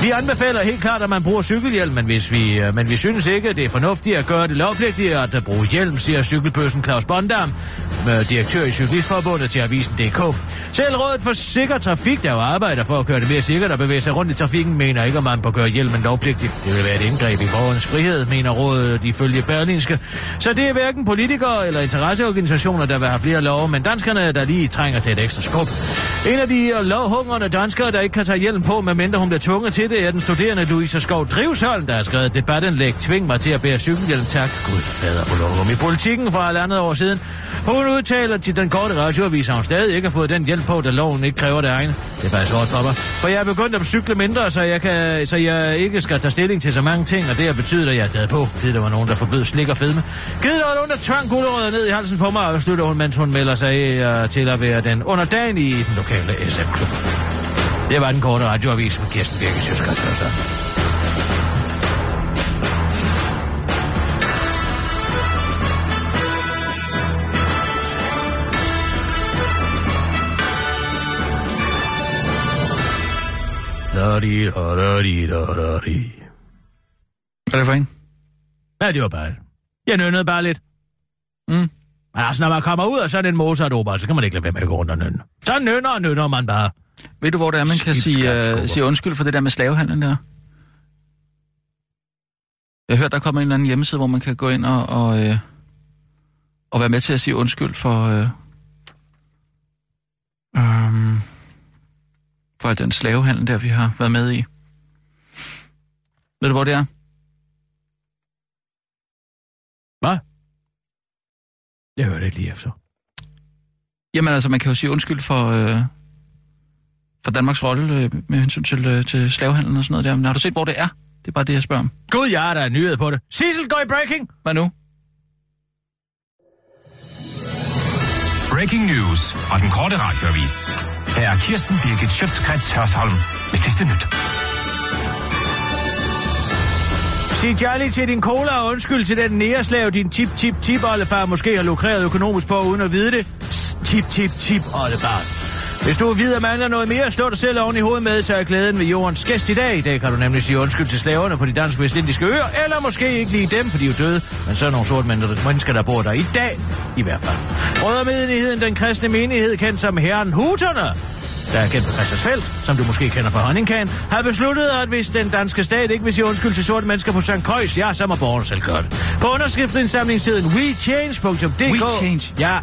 Vi anbefaler helt klart, at man bruger cykelhjelm, men, hvis vi, øh, men vi synes ikke, det er fornuftigt at gøre det lovpligtigt at øh, bruge hjelm, siger cykelbøssen Claus Bondam, øh, direktør i Cyklistforbundet til Avisen.dk. Selv Rådet for Sikker Trafik, der jo arbejder for at gøre det mere sikkert og bevæge sig rundt i trafikken, mener ikke, at man bør gøre hjelmen lovpligtig. Det vil være et indgreb i borgernes frihed, mener rådet ifølge Berlinske. Så det er hverken politikere eller interesseorganisationer, der vil have flere love, men danskerne, der lige trænger til et ekstra skub. En af de lovhungrende danskere, der ikke kan tage hjelm på, medmindre hun bliver tvunget til det, er den studerende Louise Skov Drivsholm, der har skrevet et debatindlæg, tving mig til at bære cykelhjelm, tak. Gud fader på lokum. I politikken fra et andet år siden. Hun udtaler til den korte radioavis, at hun stadig ikke har fået den hjælp på, da loven ikke kræver det egne. Det er faktisk hårdt for mig. For jeg er begyndt at cykle mindre, så jeg, kan, så jeg ikke skal tage stilling til så mange ting, og det har betydet, at jeg er taget på. Det der var nogen, der forbød slik og fedme. Givet der var nogen, der tvang gulerødder ned i halsen på mig, og slutter hun, mens hun melder sig øh, til at være den underdagen i den lokale SM-klub. Det var den korte radioavis med Kirsten Birke Sjøtskrets. Altså. Hvad er det for en? Ja, det var bare... Jeg nønnede bare lidt. Mm. Men altså, når man kommer ud af sådan en Mozart-opera, så kan man ikke lade være med at gå rundt og nynne. Så nynner og nynner man bare. Ved du, hvor det er, man kan sige, uh, sige undskyld for det der med slavehandlen der? Jeg har hørt, der kommer en eller anden hjemmeside, hvor man kan gå ind og, og, uh, og være med til at sige undskyld for, uh, um, for den slavehandel der, vi har været med i. Ved du, hvor det er? Hvad? Jeg hørte ikke lige efter. Jamen altså, man kan jo sige undskyld for, øh, for Danmarks rolle øh, med hensyn til, øh, til slavehandlen og sådan noget der. Men har du set, hvor det er? Det er bare det, jeg spørger om. Gud, jeg har da en nyhed på det. Sissel går i breaking! Hvad nu? Breaking news fra den korte radioavis. Her er Kirsten Birgit Schøtzgrads Hørsholm med sidste nyt. Sig Jolly til din cola og undskyld til den næreslav, din tip tip tip oldefar måske har lukreret økonomisk på uden at vide det. Tip tip tip oldefar. Hvis du ved, at mangler noget mere, slå dig selv oven i hovedet med, så er glæden ved jordens gæst i dag. I dag kan du nemlig sige undskyld til slaverne på de danske vestindiske øer, eller måske ikke lige dem, for de er døde, men så er nogle sorte mennesker, der bor der i dag, i hvert fald. Brødremenigheden, den kristne menighed, kendt som Herren Huterne, der er kendt fra Christiansfeldt, som du måske kender fra Honningkan, har besluttet, at hvis den danske stat ikke vil sige undskyld til sorte mennesker på St. Kreuz, ja, så må borgerne selv gøre det. På underskriftsindsamlingstiden wechange.dk We Change? Ja.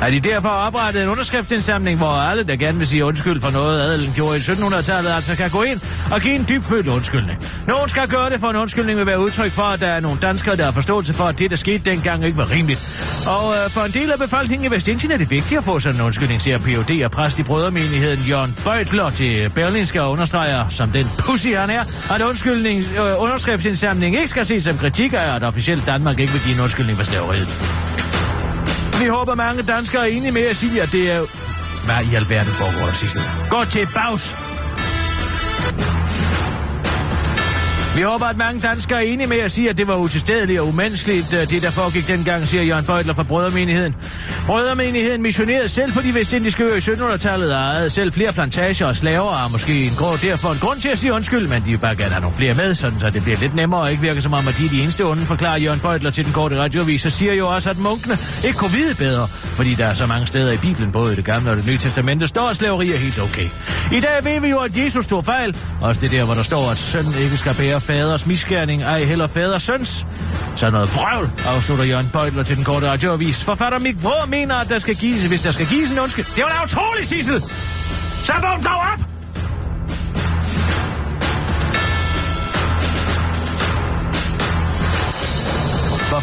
Har de derfor oprettet en underskriftsindsamling, hvor alle, der gerne vil sige undskyld for noget, adelen gjorde i 1700-tallet, altså kan gå ind og give en dybfølt undskyldning. Nogen skal gøre det, for en undskyldning vil være udtryk for, at der er nogle danskere, der har forståelse for, at det, der skete dengang, ikke var rimeligt. Og øh, for en del af befolkningen i Vestindien er det vigtigt at få sådan en undskyldning, siger P.O.D. og præst i brødremenigheden Jørgen Bøjtler til Berlinske og understreger, som den pussy han er, at undskyldning, øh, underskriftsindsamling ikke skal ses som kritik af, at officielt Danmark ikke vil give en undskyldning for slaveriet. Vi håber, mange danskere er enige med at sige, at det er... Hvad i alverden foregår der, Sissel? Gå til bags! Vi håber, at mange danskere er enige med at sige, at det var utilstedeligt og umenneskeligt, øh, det der foregik dengang, siger Jørgen Bøjtler fra Brødremenigheden. Brødremenigheden missionerede selv på de vestindiske øer i 1700-tallet og ejede selv flere plantager og slaver, og måske en grund, derfor en grund til at sige undskyld, men de vil bare gerne have nogle flere med, sådan så det bliver lidt nemmere og ikke virker som om, at de er de eneste onde, forklarer Jørgen Bøjtler til den korte radioavis, og siger jo også, at munkene ikke kunne vide bedre, fordi der er så mange steder i Bibelen, både i det gamle og det nye testamente, står at slaveri er helt okay. I dag ved vi jo, at Jesus tog fejl, også det der, hvor der står, at sønnen ikke skal bære faders misgerning, ej heller faders søns. Så noget vrøvl, afslutter Jørgen Bøjtler til den korte radioavis. Forfatter Mik Vrå mener, at der skal gives, hvis der skal gives en undskyld. Det var da utroligt, Sissel! Så vågn dog op!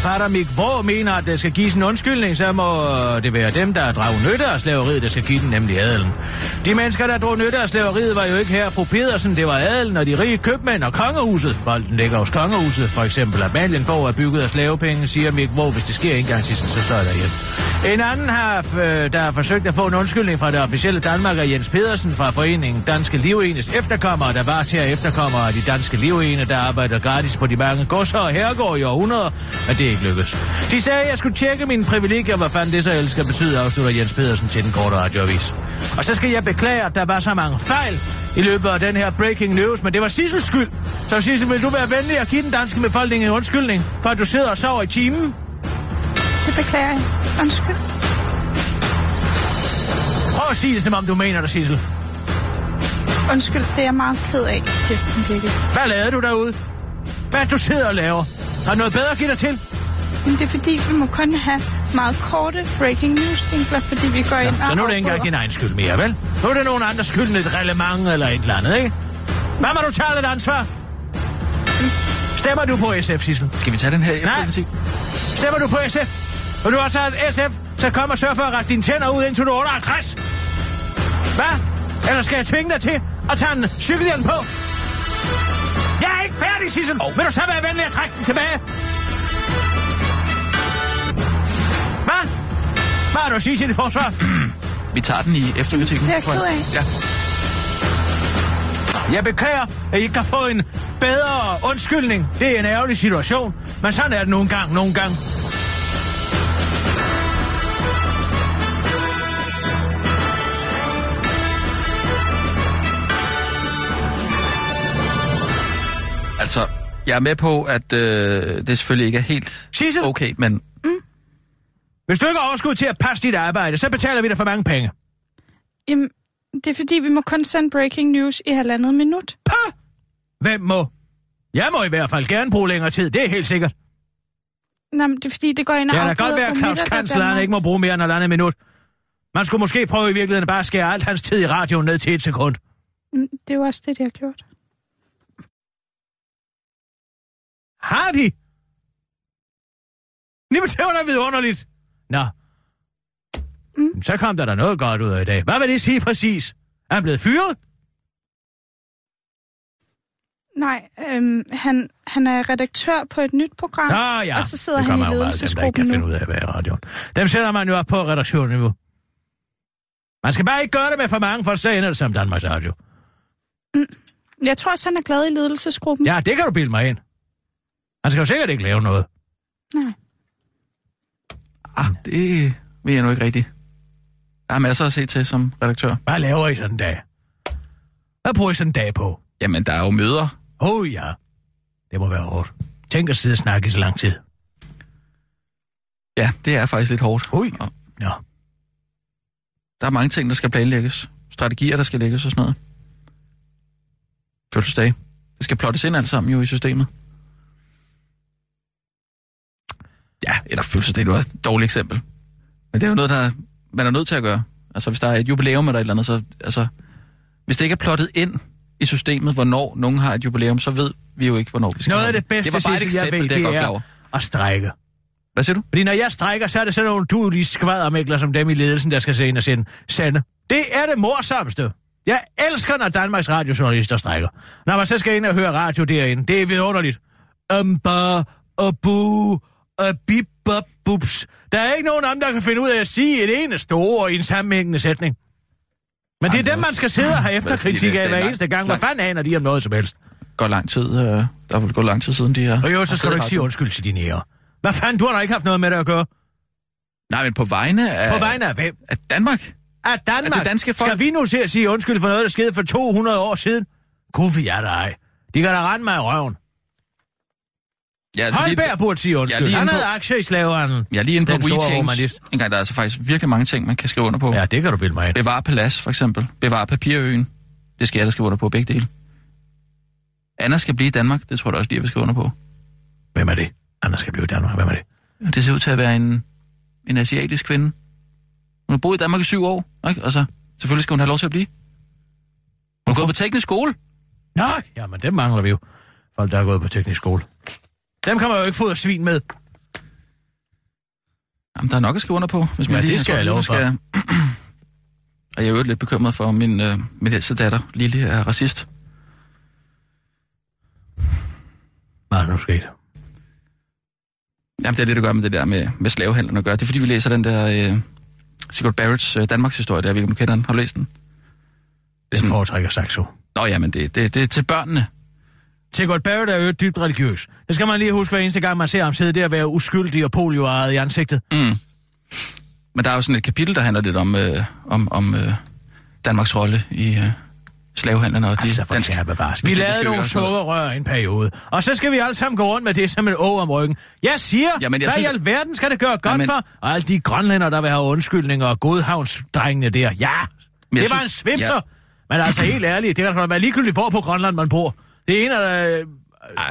Forfatter Mik Vrå mener, at der skal gives en undskyldning, så må det være dem, der drager nytte af slaveriet, der skal give den, nemlig adelen. De mennesker, der drog nytte af slaveriet, var jo ikke her fru Pedersen, det var adelen og de rige købmænd og kongehuset. Bolden ligger hos kongehuset, for eksempel at Malienborg er bygget af slavepenge, siger Mik Vrå, hvis det sker en gang til, så står der igen. En anden, har, øh, der har forsøgt at få en undskyldning fra det officielle Danmark, er Jens Pedersen fra Foreningen Danske Livenes efterkommere, der var til at efterkommere af de danske livene, der arbejder gratis på de mange godser og herregård i århundreder, men det er ikke lykkes. De sagde, at jeg skulle tjekke mine privilegier, hvad fanden det så ellers skal betyde, afslutter Jens Pedersen til den korte radioavis. Og så skal jeg beklage, at der var så mange fejl i løbet af den her breaking news, men det var Sissels skyld. Så Sissel, vil du være venlig at give den danske befolkning en undskyldning, for at du sidder og sover i timen? Det beklager jeg. Undskyld. Prøv at sige det, som om du mener det, Sissel. Undskyld, det er jeg meget ked af, Kirsten Birgit. Hvad lavede du derude? Hvad er du sidder og laver? Har du noget bedre at give dig til? Men det er fordi, vi må kun have meget korte breaking news vinkler, fordi vi går ind Så og nu er det ikke engang din egen skyld mere, vel? Nu er det nogen andres skyld, end et reglement eller et eller andet, ikke? Hvad må du tage lidt ansvar? Stemmer du på SF, Sissel? Skal vi tage den her Nej. efterpolitik? Stemmer du på SF? Og du har også at SF, så kom og sørg for at rette dine tænder ud indtil du er 58. Hvad? Eller skal jeg tvinge dig til at tage en cykelhjelm på? Jeg er ikke færdig, Sissel. Oh. Vil du så være venlig at trække den tilbage? Hvad? Hvad har du at sige til dit forsvar? Vi tager den i efterpolitikken. Det er jeg ked af. Ja. Jeg beklager, at I ikke kan få en bedre undskyldning. Det er en ærgerlig situation, men sådan er det nogle gange, nogle gange. Altså, jeg er med på, at øh, det selvfølgelig ikke er helt Sissel, okay. men hvis du ikke har overskud til at passe dit arbejde, så betaler vi dig for mange penge. Jamen, det er fordi, vi må kun sende breaking news i halvandet minut. Pah! Hvem må? Jeg må i hvert fald gerne bruge længere tid, det er helt sikkert. Nå, men det er fordi, det går ind og Det er da afbryder godt være, at Claus middag, der Kansler han Danmark. ikke må bruge mere end et andet minut. Man skulle måske prøve i virkeligheden bare at skære alt hans tid i radioen ned til et sekund. Mm, Det er jo også det, de har gjort. Har de? Jamen, det var da vidunderligt. Nå. Mm. Så kom der da noget godt ud af i dag. Hvad vil det sige præcis? Er han blevet fyret? Nej, øhm, han, han er redaktør på et nyt program, Nå ja, og så sidder det han i dem, der ikke kan ledelsesgruppen finde nu. ud af at være i radioen. Dem sætter man jo op på redaktionsniveau. Man skal bare ikke gøre det med for mange, for så ender det som Danmarks Radio. Jeg tror også, han er glad i ledelsesgruppen. Ja, det kan du bilde mig ind. Han skal jo sikkert ikke lave noget. Nej. ah, det vil jeg nu ikke rigtigt. Der er masser at se til som redaktør. Hvad laver I sådan en dag? Hvad bruger I sådan en dag på? Jamen, der er jo møder. Åh oh, ja, det må være hårdt. Tænk at sidde og snakke i så lang tid. Ja, det er faktisk lidt hårdt. Ui. Og Ja. der er mange ting, der skal planlægges. Strategier, der skal lægges og sådan noget. Fødselsdag. Det skal plottes ind alt sammen jo i systemet. Ja, eller fødselsdag, det var også et dårligt eksempel. Men det er jo noget, der man er nødt til at gøre. Altså, hvis der er et jubilæum eller et eller andet, så... Altså, hvis det ikke er plottet ind i systemet, hvornår nogen har et jubilæum, så ved vi jo ikke, hvornår vi skal Noget af det bedste, det var bare et Sissel, jeg eksempel, ved, det er godt det er at strække. Hvad siger du? Fordi når jeg strækker, så er det sådan nogle duelige skvadermægler som dem i ledelsen, der skal se ind og sende. sende. Det er det morsomste. Jeg elsker, når Danmarks radiojournalister strækker. Når man så skal ind og høre radio derinde, det er vidunderligt. Umba, abu, abib, bups. Der er ikke nogen af dem, der kan finde ud af at sige et eneste ord i en sammenhængende sætning. Men det er dem, man skal sidde og have efterkritik af er hver eneste gang. Hvad fanden aner de om noget som helst? Går lang tid, øh, der er vel gået lang tid siden, de her... Og jo, så har skal du ikke sige undskyld til dine ære. Hvad fanden, du har da ikke haft noget med det at gøre. Nej, men på vegne af... På vegne af hvem? af Danmark. Af Danmark. Af det danske folk. Skal vi nu til at sige undskyld for noget, der skete for 200 år siden? Gud for jer ej. De kan da rende mig i røven. Ja, Altså, Holberg burde sige undskyld. lige Han havde på- aktier i slavehandlen. Jeg er lige inde på WeChange. En gang, der er altså faktisk virkelig mange ting, man kan skrive under på. Ja, det kan du bilde mig ind. Bevar Palads, for eksempel. Bevar Papirøen. Det skal jeg, der skrive under på begge dele. Anna skal blive i Danmark. Det tror jeg da også lige, jeg vil skrive under på. Hvem er det? Anders skal blive i Danmark. Hvem er det? Det ser ud til at være en, en asiatisk kvinde. Hun har boet i Danmark i syv år, ikke? Og så selvfølgelig skal hun have lov til at blive. Hun har gået på teknisk skole. Nej, jamen dem mangler vi jo. Folk, der er gået på teknisk skole. Dem kan man jo ikke få svin med. Jamen, der er nok at skrive under på, hvis man Ja, lige det skal jeg love skal... Og jeg er jo lidt bekymret for, at min, øh, min ældste datter, Lille, er racist. Hvad er nu sket? Jamen, det er det, der gør med det der med, med slavehandlen at gøre. Det er, fordi vi læser den der øh, Sigurd Barretts øh, Danmarks historie, der jeg ved ikke, om du kender den. Har du læst den? Det foretrækker Saxo. Nå, jamen, det, det, det er til børnene. Sigurd Barrett er jo dybt religiøs. Det skal man lige huske hver eneste gang, man ser ham sidde der og være uskyldig og polioejet i ansigtet. Mm. Men der er jo sådan et kapitel, der handler lidt om, øh, om, om øh, Danmarks rolle i øh, slavehandlen. Og de Altså, for danske- kære bevares. Vi lavede nogle sukkerrør i en periode. Og så skal vi alle sammen gå rundt med det som en å om ryggen. Jeg siger, Jamen, jeg hvad synes- i alverden skal det gøre godt Jamen- for? Og alle de grønlænder, der vil have undskyldninger og godhavnsdrengene der. Ja, det var en synes- svipser. ja. Men altså, helt ærligt, det kan da være ligegyldigt, hvor på Grønland man bor. Det ene er da,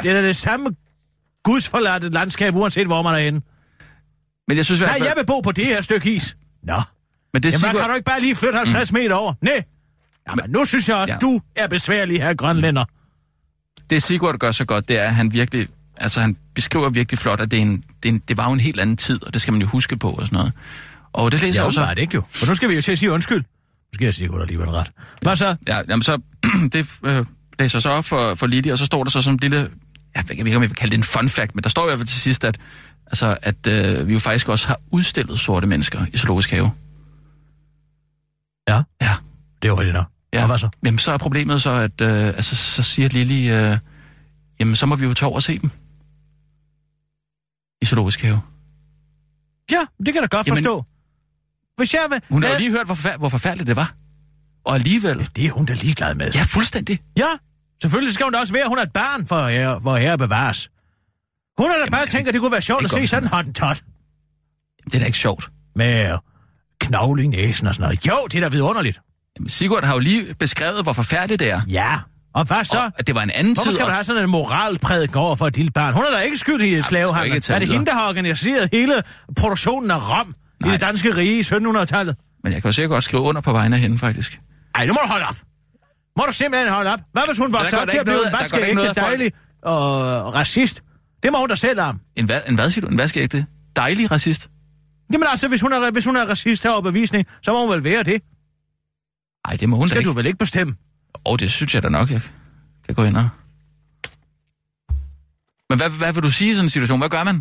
det er da det samme gudsforladte landskab, uanset hvor man er henne. Men jeg synes i hvert Nej, fald... jeg vil bo på det her stykke is. Nå, Men det er jamen Sigurd... kan du ikke bare lige flytte 50 meter over? Nej. Jamen, nu synes jeg også, Ja. du er besværlig her, grønlænder. det Sigurd gør så godt, det er, at han virkelig, altså han beskriver virkelig flot, at det, er en, det, er en, det var jo en helt anden tid, og det skal man jo huske på og sådan noget. Og det læser Ja, jeg jo så... åbenbart ikke jo. For nu skal vi jo til at sige undskyld. Nu skal jeg sige, at alligevel ret. Hvad så? Ja, jamen så, det øh, læser så op for, for Lili, og så står der så som en lille, jeg ved ikke, om jeg vil kalde det en fun fact, men der står i hvert fald til sidst, at, altså, at øh, vi jo faktisk også har udstillet sorte mennesker i Zoologisk Have. Ja, Ja. det er jo rigtigt nok. Ja. Og hvad så? Jamen, så er problemet så, at øh, altså, så siger Lili, øh, jamen, så må vi jo tage over og se dem. I Zoologisk Have. Ja, det kan jeg da godt Jamen- forstå. Hvis jeg vil... Hun har Ja, jo lige hørt, hvor, forfær- hvor forfærdeligt det var. Og alligevel... Det er hun da ligeglad med. Ja, fuldstændig. ja. Selvfølgelig skal hun da også være, hun er et barn for her, hvor her bevares. Hun har da bare skal tænkt, at det kunne være sjovt at se sådan en hottentot Det er da ikke sjovt. med i næsen og sådan noget. Jo, det er da vidunderligt. Jamen, Sigurd har jo lige beskrevet, hvor forfærdeligt det er. Ja. Og hvad så? Og at det var en anden Hvorfor tid. skal man og- have sådan en moralprædik over for et lille barn? Hun er da ikke skyld i et slavehandel. Er det hende, der har organiseret hele produktionen af rom i Nej. det danske rige i 1700-tallet? Men jeg kan jo sikkert godt skrive under på vegne af hende, faktisk. Ej, nu må du holde op. Må du simpelthen holde op. Hvad hvis hun vokser op til at blive en vaskeægte, dejlig og racist? Det må hun da selv om. En hvad, en hvad siger du? En det? Dejlig racist? Jamen altså, hvis hun er, hvis hun er racist her bevisning, så må hun vel være det. Nej, det må hun Skal ikke. du vel ikke bestemme? Og det synes jeg da nok, jeg kan gå ind og... Men hvad, hvad vil du sige i sådan en situation? Hvad gør man?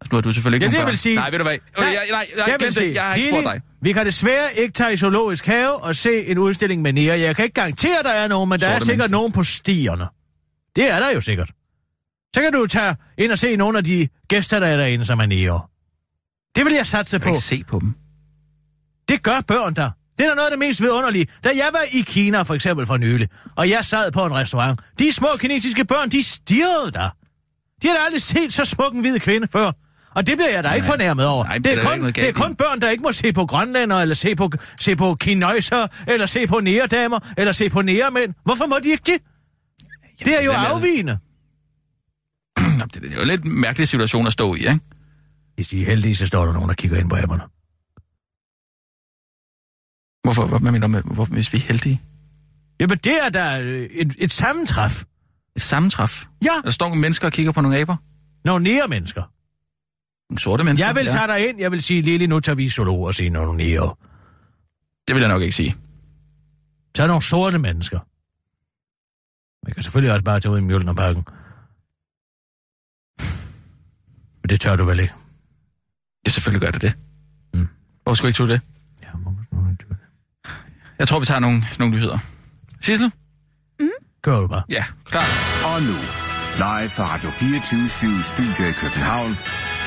Altså, nu har du selvfølgelig ikke Ja, det vil sige- Nej, ved du hvad? Nej, nej, nej, nej jeg glem det. Jeg har ikke spurgt dig. Vi kan desværre ikke tage i zoologisk have og se en udstilling med nære. Jeg kan ikke garantere, at der er nogen, men der Sorte er sikkert mennesker. nogen på stierne. Det er der jo sikkert. Så kan du tage ind og se nogle af de gæster, der er derinde, som er nære. Det vil jeg satse Jeg på. kan ikke se på dem. Det gør børn der. Det er da noget af det mest vidunderlige. Da jeg var i Kina for eksempel for nylig, og jeg sad på en restaurant, de små kinesiske børn, de stirrede der. De har aldrig set så smuk en hvid kvinde før. Og det bliver jeg da ikke Nej. fornærmet over. Nej, det, det er kun, ikke noget det er kun børn, der ikke må se på grønlænder, eller se på, se på kinøjser, eller se på næredamer, eller se på næremænd. Hvorfor må de ikke det? Det er jo det? afvigende. Jamen, det er jo en lidt mærkelig situation at stå i, ikke? Hvis de er heldige, så står der nogen, der kigger ind på apperne. Hvorfor, hvad mener du med, hvor, hvis vi er heldige? Jamen, det er da et, et sammentræf. Et sammentræf. Ja, Der står nogle mennesker og kigger på nogle aber. nogle nære mennesker. Nogle sorte mennesker. Jeg vil ja. tage dig ind, jeg vil sige, Lille, nu tager vi zoolog og se nogle nære. Det vil jeg nok ikke sige. Så er nogle sorte mennesker. Man kan selvfølgelig også bare tage ud i Mjølnerparken. Men det tør du vel ikke? Det selvfølgelig gør det det. Mm. Hvorfor skulle jeg ikke tro det? Ja, hvorfor skulle du ikke det? Jeg tror, vi tager nogle, nogle nyheder. Sissel? Gør du bare. Ja, klar. Og nu, live fra Radio 24 Studio i København.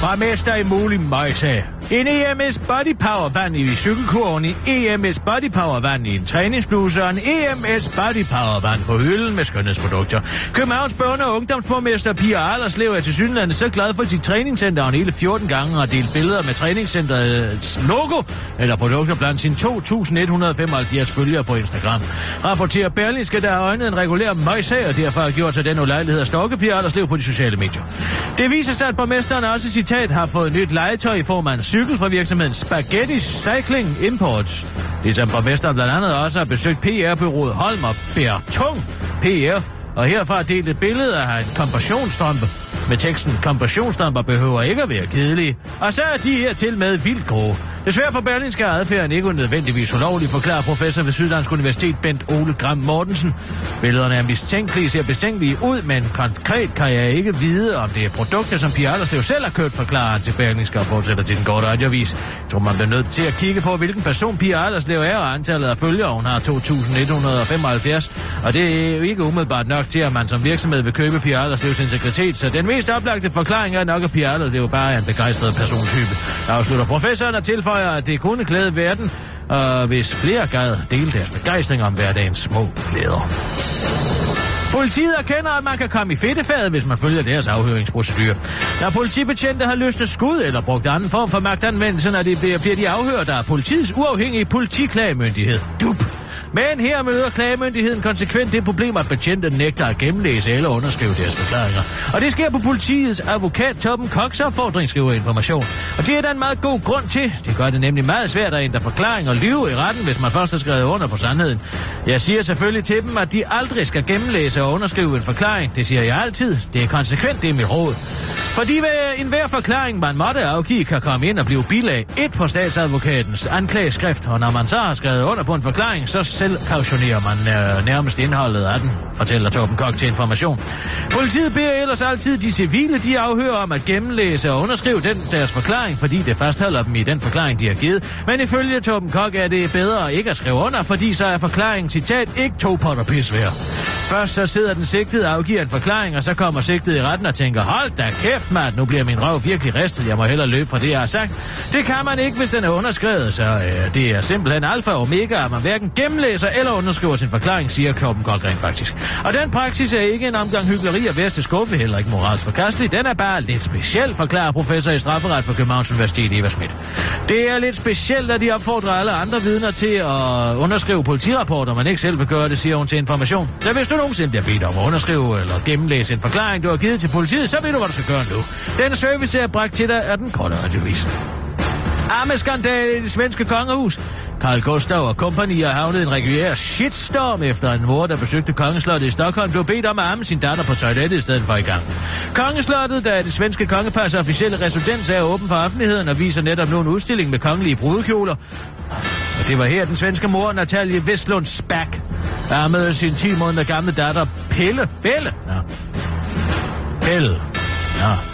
Fra mester i mulig møjsag. En EMS Body Power vand i cykelkurven, en EMS Body Power vand i en træningsbluse og en EMS Body Power vand på hylden med skønhedsprodukter. Københavns børne- og ungdomsborgmester Pia Allerslev er til synlandet så glad for sit træningscenter, og hele 14 gange har delt billeder med træningscenterets logo eller produkter blandt sine 2.175 følgere på Instagram. Rapporterer Berlingske, der har øjnet en regulær møjsag, og derfor har gjort sig den ulejlighed at stokke Pia Allerslev på de sociale medier. Det viser sig, at borgmesteren også citat har fået nyt legetøj i form af en cykel fra virksomheden Spaghetti Cycling Imports. Ligesom borgmesteren blandt andet også har besøgt PR-byrået Holm og Bertung PR, og herfra delt et billede af en kompressionsstrømpe med teksten Kompressionsstrømper behøver ikke at være kedelige. Og så er de her til med vildt grove. Desværre for Berlinske er adfærden ikke nødvendigvis ulovlig, forklarer professor ved Syddansk Universitet Bent Ole Gram Mortensen. Billederne er mistænkelige, ser bestænkelige ud, men konkret kan jeg ikke vide, om det er produkter, som Pia Allerslev selv har kørt, forklarer han til Berlinske og fortsætter til den gode radiovis. Jeg tror, man bliver nødt til at kigge på, hvilken person Pia Allerslev er, og antallet af følgere. Hun har 2.175, og det er jo ikke umiddelbart nok til, at man som virksomhed vil købe Pia Allerslevs integritet, så den mest oplagte forklaring er nok, at Pia Allerslev bare er en begejstret persontype. Der afslutter professoren og tilføjer, at det kunne glæde verden, og hvis flere gad dele deres begejstring om hverdagens små glæder. Politiet erkender, at man kan komme i fedtefaget, hvis man følger deres afhøringsprocedur. Når politibetjente har løsnet skud eller brugt anden form for magtanvendelse, når de bliver, bliver de afhørt af politiets uafhængige politiklagemyndighed. DUP. Men her møder klagemyndigheden konsekvent det problem, at betjente nægter at gennemlæse eller underskrive deres forklaringer. Og det sker på politiets advokat Toppen Cox opfordring, skriver information. Og det er der en meget god grund til. Det gør det nemlig meget svært at ændre forklaring og lyve i retten, hvis man først har skrevet under på sandheden. Jeg siger selvfølgelig til dem, at de aldrig skal gennemlæse og underskrive en forklaring. Det siger jeg altid. Det er konsekvent, det er mit råd. Fordi ved enhver forklaring, man måtte afgive, kan komme ind og blive bilag et på statsadvokatens anklageskrift, og når man så har skrevet under på en forklaring, så selv kautionerer man øh, nærmest indholdet af den, fortæller Torben Kok til information. Politiet beder ellers altid de civile, de afhører om at gennemlæse og underskrive den deres forklaring, fordi det fastholder dem i den forklaring, de har givet. Men ifølge Torben Kok er det bedre ikke at skrive under, fordi så er forklaringen, citat, ikke to potter pis værd. Først så sidder den sigtede og afgiver en forklaring, og så kommer sigtede i retten og tænker, hold da kæft, mand, nu bliver min røv virkelig ristet, jeg må hellere løbe fra det, jeg har sagt. Det kan man ikke, hvis den er underskrevet, så øh, det er simpelthen alfa og omega, at man hverken gennemlæser eller underskriver sin forklaring, siger Korben godt rent faktisk. Og den praksis er ikke en omgang hyggeleri og værste skuffe, heller ikke moralsk forkastelig. Den er bare lidt speciel, forklarer professor i strafferet for Københavns Universitet Eva Schmidt. Det er lidt specielt, at de opfordrer alle andre vidner til at underskrive politirapporter, man ikke selv vil gøre det, siger hun til information. Så hvis du nogensinde bliver bedt om at underskrive eller gennemlæse en forklaring, du har givet til politiet, så ved du, hvad du skal gøre nu. Den service er bragt til dig af den korte radiovis ammeskandale i det svenske kongehus. Karl Gustav og kompagni har havnet en regulær shitstorm efter en mor, der besøgte kongeslottet i Stockholm, blev bedt om at amme sin datter på toilettet i stedet for i gang. Kongeslottet, der er det svenske kongepars officielle residens, er åben for offentligheden og viser netop nu en udstilling med kongelige brudekjoler. Og det var her den svenske mor, Natalie Vestlund Spack, ammede sin 10 måneder gamle datter Pelle. Pelle? Ja. Pelle. Ja.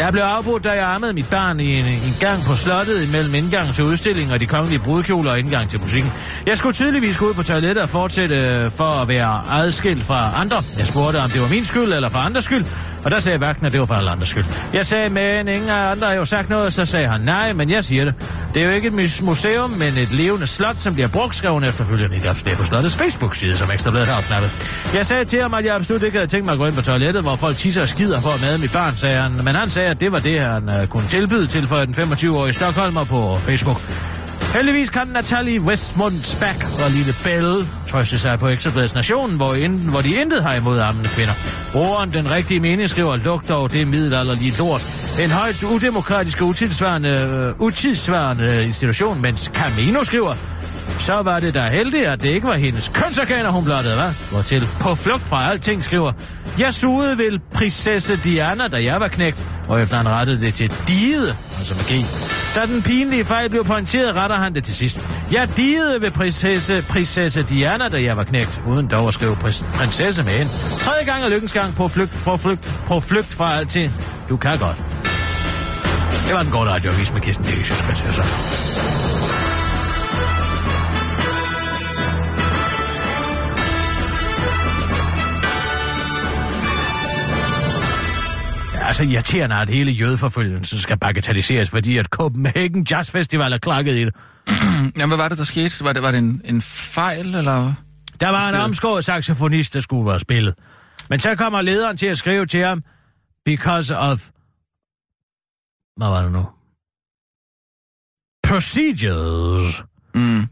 Jeg blev afbrudt, da jeg ammede mit barn i en, en gang på slottet imellem indgangen til udstillingen og de kongelige brudkjoler og indgang til musikken. Jeg skulle tydeligvis gå ud på toilettet og fortsætte øh, for at være adskilt fra andre. Jeg spurgte, om det var min skyld eller for andres skyld, og der sagde vagten, at det var for alle andres skyld. Jeg sagde, men ingen af andre har jo sagt noget, så sagde han, nej, men jeg siger det. Det er jo ikke et museum, men et levende slot, som bliver brugt, skrev hun efterfølgende i et opslag på slottets Facebook-side, som Ekstrabladet har opsnappet. Jeg sagde til ham, at jeg absolut ikke havde tænkt mig at gå ind på toilettet, hvor folk tisser og skider for at made mit barn, sagde han. Men han sagde, at det var det, han øh, kunne tilbyde til for den 25-årige Stockholmer på Facebook. Heldigvis kan Natalie Westmund Spack og lille Belle trøste sig på Ekstrabladets Nationen, hvor, in, hvor de intet har imod ammende kvinder. Broren, den rigtige mening, skriver, luk dog det middelalderlige lort. En højst udemokratisk og utidsvarende, øh, utidsvarende institution, mens Camino skriver, så var det da heldigt, at det ikke var hendes kønsorganer, hun blottede, hva'? Hvortil på flugt fra alting skriver, jeg sugede vel prinsesse Diana, da jeg var knægt, og efter han rettede det til diede, altså med Da den pinlige fejl blev pointeret, retter han det til sidst. Jeg diede ved prinsesse, prinsesse Diana, da jeg var knægt, uden dog at skrive prinsesse med hende. Tredje gang er lykkens gang på flugt, for flugt, på flugt fra alting. Du kan godt. Det var den gode radioavis med Kirsten Delius, skal jeg sige. Ja, altså irriterende, at hele jødeforfølgelsen skal bagatelliseres, fordi at Copenhagen Jazz Festival er klakket i det. Jamen, hvad var det, der skete? Var det, var det en, en fejl, eller... Der var en omskåret saxofonist, der skulle være spillet. Men så kommer lederen til at skrive til ham, because of... Hvad var det nu? Procedures. Mm.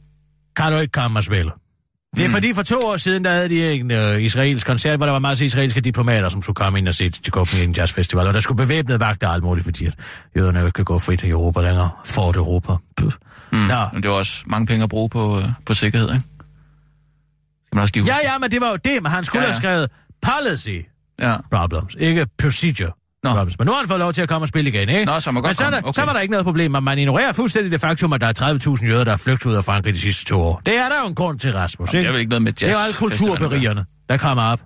Kan du ikke komme og spille? Det er Mm. fordi for to år siden, der havde de en uh, israelsk koncert, hvor der var masser af israelske diplomater, som skulle komme ind og se til Copenhagen Jazz Festival, og der skulle bevæbnet vagter og alt muligt, fordi at jøderne jo ikke kan gå frit i Europa længere. Fort Europa. Puh. Mm. Nå. Men det var også mange penge at bruge på, øh, på sikkerhed, ikke? Skal man også give... Ja, ja, men det var jo det, men han skulle ja, ja. have skrevet policy ja. problems, ikke procedure Nå. Men nu har han fået lov til at komme og spille igen, ikke? Nå, så må godt Men så, er der, komme. så Okay. var der ikke noget problem, og man ignorerer fuldstændig det faktum, at der er 30.000 jøder, der er flygtet ud af Frankrig de sidste to år. Det er der jo en grund til, Rasmus, Jamen, ikke? det er vel ikke noget med det er jazz. jo alle kulturberigerne, der kommer op.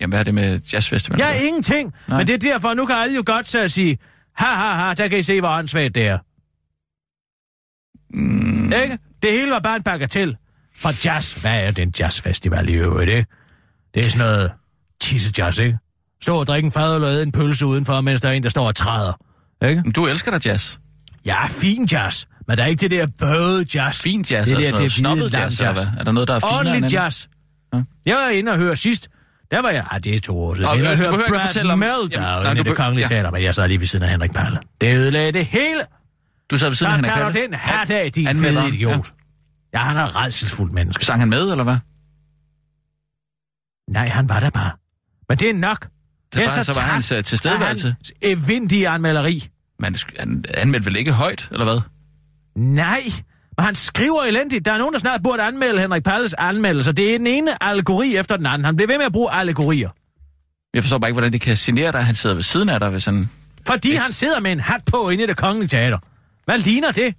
Jamen, hvad er det med jazzfestival? Ja, ingenting. Nej. Men det er derfor, nu kan alle jo godt så sige, ha, ha, ha, der kan I se, hvor åndssvagt det er. Mm, Ikke? Det hele var bare en bagatel. For jazz, hvad er den jazzfestival i øvrigt, ikke? Det er sådan noget tisse-jazz, ikke? Stå og drikke en fadøl og æde en pølse udenfor, mens der er en, der står og træder. Ikke? men du elsker da jazz. Ja, fin jazz. Men der er ikke det der bøde jazz. Fin jazz, det der, altså det er snobbet jazz, jazz. Er der noget, der er finere end jazz. Ja. Jeg var inde og høre sidst. Der var jeg... Ah, det er to år siden. Og, Jeg ikke Brad om- nej, inde i det kongelige ja. teater, men jeg sad lige ved siden af Henrik Palle. Det ødelagde det hele. Du sad ved siden af Så Henrik tager du Palle. den hat af, din fede idiot. Ja, han er et redselsfuldt menneske. Sang han med, eller hvad? Nej, han var der bare. Men det er nok. Det var, så var træt hans af tilstedeværelse. hans evindige anmelderi. Sk- han anmeldte vel ikke højt, eller hvad? Nej, men han skriver elendigt. Der er nogen, der snart burde anmelde Henrik Palles anmeldelser. Det er den ene allegori efter den anden. Han bliver ved med at bruge allegorier. Jeg forstår bare ikke, hvordan det kan genere dig, at han sidder ved siden af dig, hvis han... Fordi han sidder med en hat på inde i det kongelige teater. Hvad ligner det?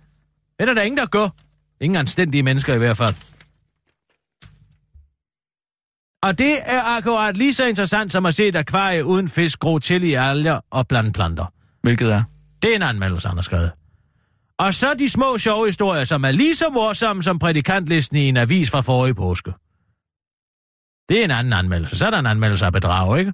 Det er der ingen, der går. Ingen anstændige mennesker i hvert fald. Og det er akkurat lige så interessant som at se et akvarie uden fisk gro til i alger og blandt planter. Hvilket er... Det er en anmeldelse, han har skrevet. Og så de små sjove historier, som er lige så morsomme som prædikantlisten i en avis fra forrige påske. Det er en anden anmeldelse. Så er der en anmeldelse af bedrag, ikke?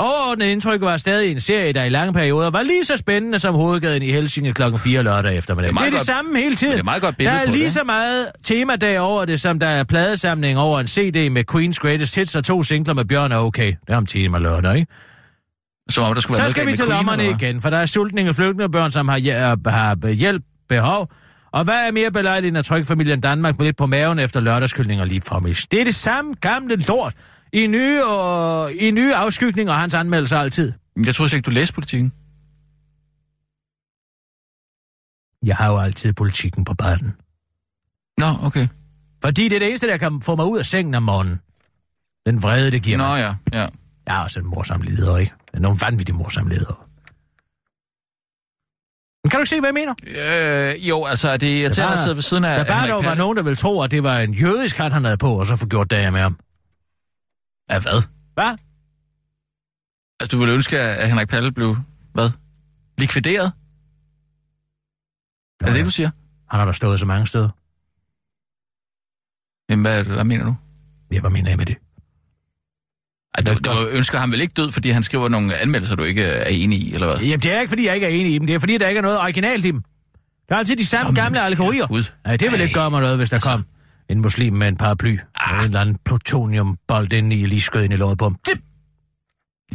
Overordnet indtryk var stadig en serie, der i lange perioder var lige så spændende som hovedgaden i Helsinge klokken 4 lørdag eftermiddag. Det Det er er det, meget godt- samme hele tiden. Det er meget godt Der er lige det. så meget temadag over det, som der er pladesamling over en CD med Queen's Greatest Hits og to singler med Bjørn og Okay. Det er om tema lørdag, ikke? Som om der skulle være Så skal vi til Queen, lommerne eller igen, for der er sultninge flygtningebørn, som har, hj- har hjælp behov. Og hvad er mere belejligt end at trykke familien Danmark på lidt på maven efter lørdagskylling og lige fremmest? Det er det samme gamle lort i nye, og, i nye afskygninger og hans anmeldelser altid. Men Jeg troede slet ikke, du læste politikken. Jeg har jo altid politikken på banen. Nå, okay. Fordi det er det eneste, der kan få mig ud af sengen om morgenen. Den vrede, det giver Nå mig. ja, ja. Jeg er også en morsom leder, ikke? Det er nogle vanvittige morsom leder. Men kan du ikke se, hvad jeg mener? Øh, jo, altså, er det irriterende at sidde ved siden af der var nogen, der ville tro, at det var en jødisk hat, han havde på, og så få gjort det med ham. Ja, hvad? Hvad? Altså, du ville ønske, at Henrik Palle blev, hvad? Likvideret? Er det det, du siger? Han har der stået så mange steder. Jamen, hvad, det- hvad mener du? Ja, hvad mener jeg med det? Ej, du, du ønsker ham vel ikke død, fordi han skriver nogle anmeldelser, du ikke er enig i, eller hvad? Jamen, det er ikke, fordi jeg ikke er enig i dem. Det er, fordi der ikke er noget originalt i dem. Der er altid de samme Jamen, gamle allegorier. Gud. Nej, det vil ikke gøre mig noget, hvis der Altså- kom en muslim med en paraply. Ah. En eller anden plutoniumbold inde i, lige skød ind i låret på ham. Tip!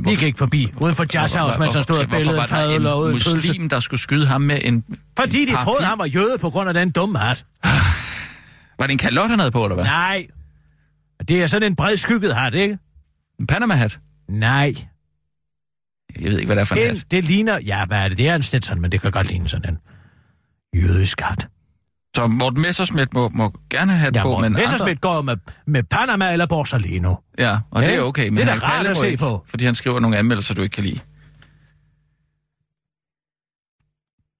Vi gik forbi, uden for Jazz House, mens han stod og billede en Hvorfor fadøl og en pølse. muslim, der skulle skyde ham med en... Fordi en de paraply? troede, han var jøde på grund af den dumme hat. Var det en kalot, han havde på, eller hvad? Nej. Det er sådan en bred skygget hat, ikke? En Panama-hat? Nej. Jeg ved ikke, hvad det er for en En, hat. det ligner... Ja, hvad er det? Det er en Stetson, men det kan godt ligne sådan en jødisk hat. Så Morten Messerschmidt må, må gerne have hat Ja, på, Morten men Messerschmidt går med, med Panama eller Borsalino. andre... Ja, og det Ja, er okay, men det er han rart Palle at se ikke, på. Fordi han skriver nogle anmeldelser, du ikke kan lide.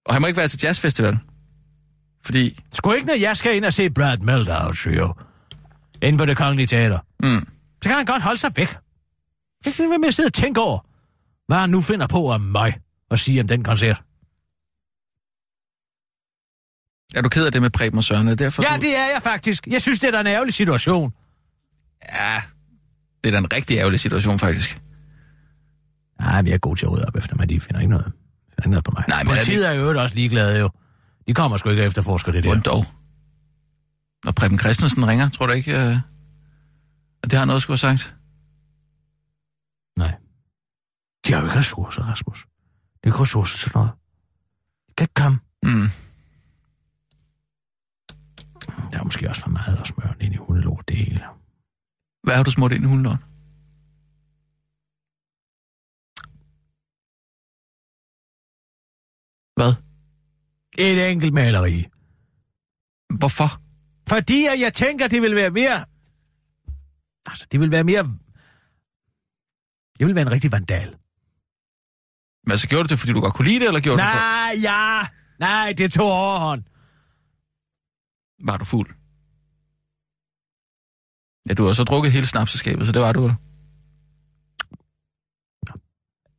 Og han må ikke være til jazzfestival. Fordi, Sgu ikke, når jeg skal ind og se Brad Meldau, jo. Inde på det kongelige teater. mm, Så kan han godt holde sig væk. Jeg kan være med at sidde og tænke over, hvad han nu finder på om mig og sige om den koncert. Er du ked af det med Preben og Søren? Er derfor, Ja, du... det er jeg faktisk. Jeg synes, det er da en ærgerlig situation. Ja, det er da en rigtig ærgerlig situation, faktisk. Nej, jeg er god til at rydde op efter mig. De finder ikke noget, finder ikke noget på mig. Nej, men er Politiet det- er jo også ligeglade jo. De kommer sgu ikke og efterforsker det der. Hvordan dog? Når Preben Christensen ringer, tror du ikke, øh, at det har noget at skulle have sagt? Nej. De har jo ikke ressourcer, Rasmus. Det er ikke ressourcer til noget. De kan ikke komme. Mm. Der er måske også for meget at smøre ind i hundelort, det hele. Hvad har du smurt ind i hundelort? Hvad? Et enkelt maleri. Hvorfor? Fordi at jeg tænker, det vil være mere... Altså, det vil være mere... Det vil være en rigtig vandal. Men altså, gjorde du det, fordi du godt kunne lide det, eller gjorde du det Nej, ja. Nej, det tog overhånd. Var du fuld? Ja, du har så drukket hele snapseskabet, så det var du vel?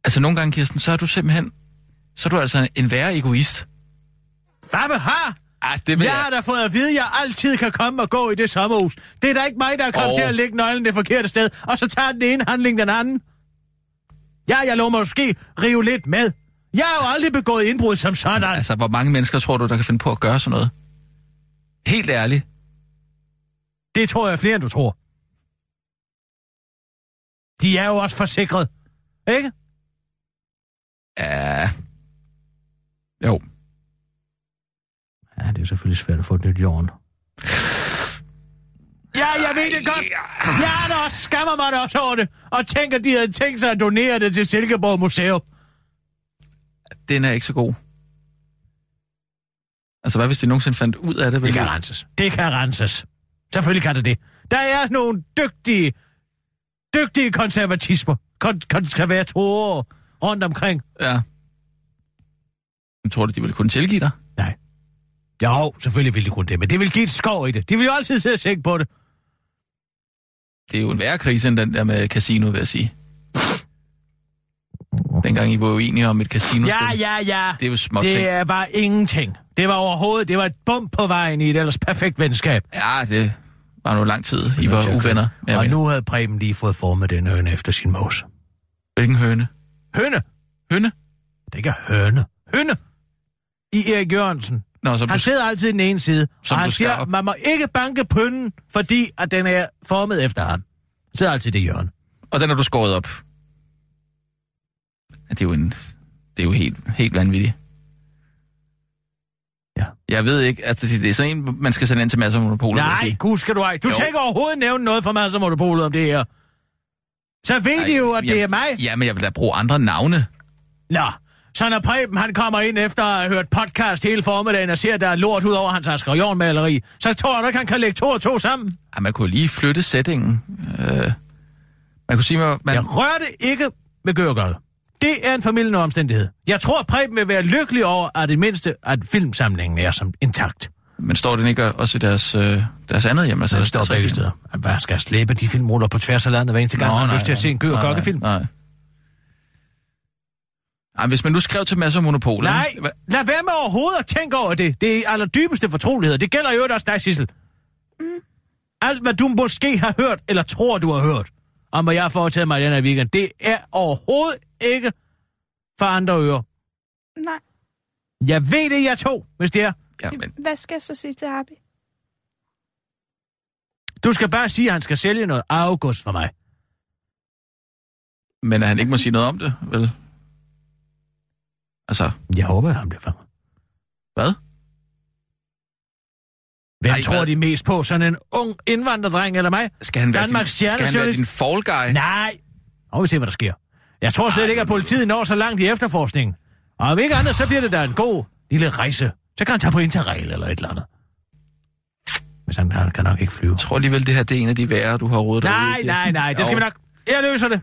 Altså, nogle gange, Kirsten, så er du simpelthen... Så er du altså en værre egoist. Fabbe har! Ah, det Jeg har da fået at vide, at jeg altid kan komme og gå i det sommerhus. Det er da ikke mig, der er kommet oh. til at lægge nøglen det forkerte sted, og så tager den ene handling den anden. Ja, jeg lover måske rive lidt med. Jeg har jo aldrig begået indbrud som sådan. Altså, hvor mange mennesker tror du, der kan finde på at gøre sådan noget? Helt ærligt. Det tror jeg flere, end du tror. De er jo også forsikret. Ikke? Ja. Jo. Ja, det er selvfølgelig svært at få et nyt jorden. Ja, jeg ved det godt. Jeg er da også, skammer mig da også over det. Og tænker, de havde tænkt sig at donere det til Silkeborg Museum. Den er ikke så god. Altså, hvad hvis de nogensinde fandt ud af det? Det Vel? kan renses. Det kan renses. Selvfølgelig kan det det. Der er nogle dygtige, dygtige konservatismer, kon- konservatorer rundt omkring. Ja. Jeg tror du, de ville kunne tilgive dig? Nej. Jo, selvfølgelig vil de kunne det, men det vil give et skov i det. De vil jo altid sidde og tænke på det. Det er jo en værre krise end den der med casino, vil jeg sige. Dengang I var uenige om et casino. Ja, ja, ja. Det er jo små ting. Det er- var ingenting. Det var overhovedet, det var et bump på vejen i et ellers perfekt venskab. Ja, det var nu lang tid. I var uvenner. Og nu havde Preben lige fået formet den høne efter sin mås. Hvilken høne? Høne! Høne? Det er ikke høne. Høne! I Erik Jørgensen. Nå, som Han du... sidder altid i den ene side, Som og han siger, op. man må ikke banke pønnen, fordi at den er formet efter ham. Han sidder altid i det hjørne. Og den har du skåret op. Det er jo en... Det er jo helt, helt vanvittigt. Ja. Jeg ved ikke, at det, det er sådan en, man skal sende ind til monopoler, vil jeg Nej, gud skal du ej. Du Jo. skal ikke overhovedet nævne noget for mig, som monopolet om det her. Så ved Ej, de jo, at det jeg- er mig. Ja, men jeg vil da bruge andre navne. Nå, så når Preben han kommer ind efter at have hørt podcast hele formiddagen og ser, at der er lort ud over hans Asger så tror jeg ikke, han kan lægge to og to sammen. Ja, man kunne lige flytte sætningen. Øh, man kunne sige, at man... Jeg rørte ikke ved Gørgøl. Det er en familien omstændighed. Jeg tror, Preben vil være lykkelig over, at det mindste, at filmsamlingen er som intakt. Men står den ikke også i deres, øh, deres andet hjem? Altså, Så det står deres begge steder. Hvad skal jeg slæbe de filmruller på tværs af landet hver eneste gang, Nå, har nej, lyst til at se en nej, og Gokke-film? Nej, nej. Ej, hvis man nu skrev til masser af monopoler... Nej? Hva- lad være med overhovedet at tænke over det. Det er allerdybeste fortrolighed. Det gælder jo også dig, Sissel. Alt, hvad du måske har hørt, eller tror, du har hørt, om hvad jeg har foretaget mig i den her weekend, det er overhovedet ikke for andre ører. Nej. Jeg ved det, jeg tog, hvis det er. Ja, men, Hvad skal jeg så sige til Harby? Du skal bare sige, at han skal sælge noget august for mig. men at han ikke må sige noget om det, vel? Altså, Jeg håber, at han bliver for mig. hvad? Hvem Ej, Ej, tror hvad? de mest på? Sådan en ung indvandrerdreng eller mig? Skal han være, din, Danmarks skal han være din fall guy? Nej. Og vi se, hvad der sker. Jeg tror slet ikke, at politiet når så langt i efterforskningen. Og om ikke andet, så bliver det da en god lille rejse. Så kan han tage på interrail eller et eller andet. Hvis han, han kan nok ikke flyve. Jeg tror alligevel, det her det er en af de værre, du har rådet dig Nej, nej, nej, det skal Jo. vi nok... Jeg løser det.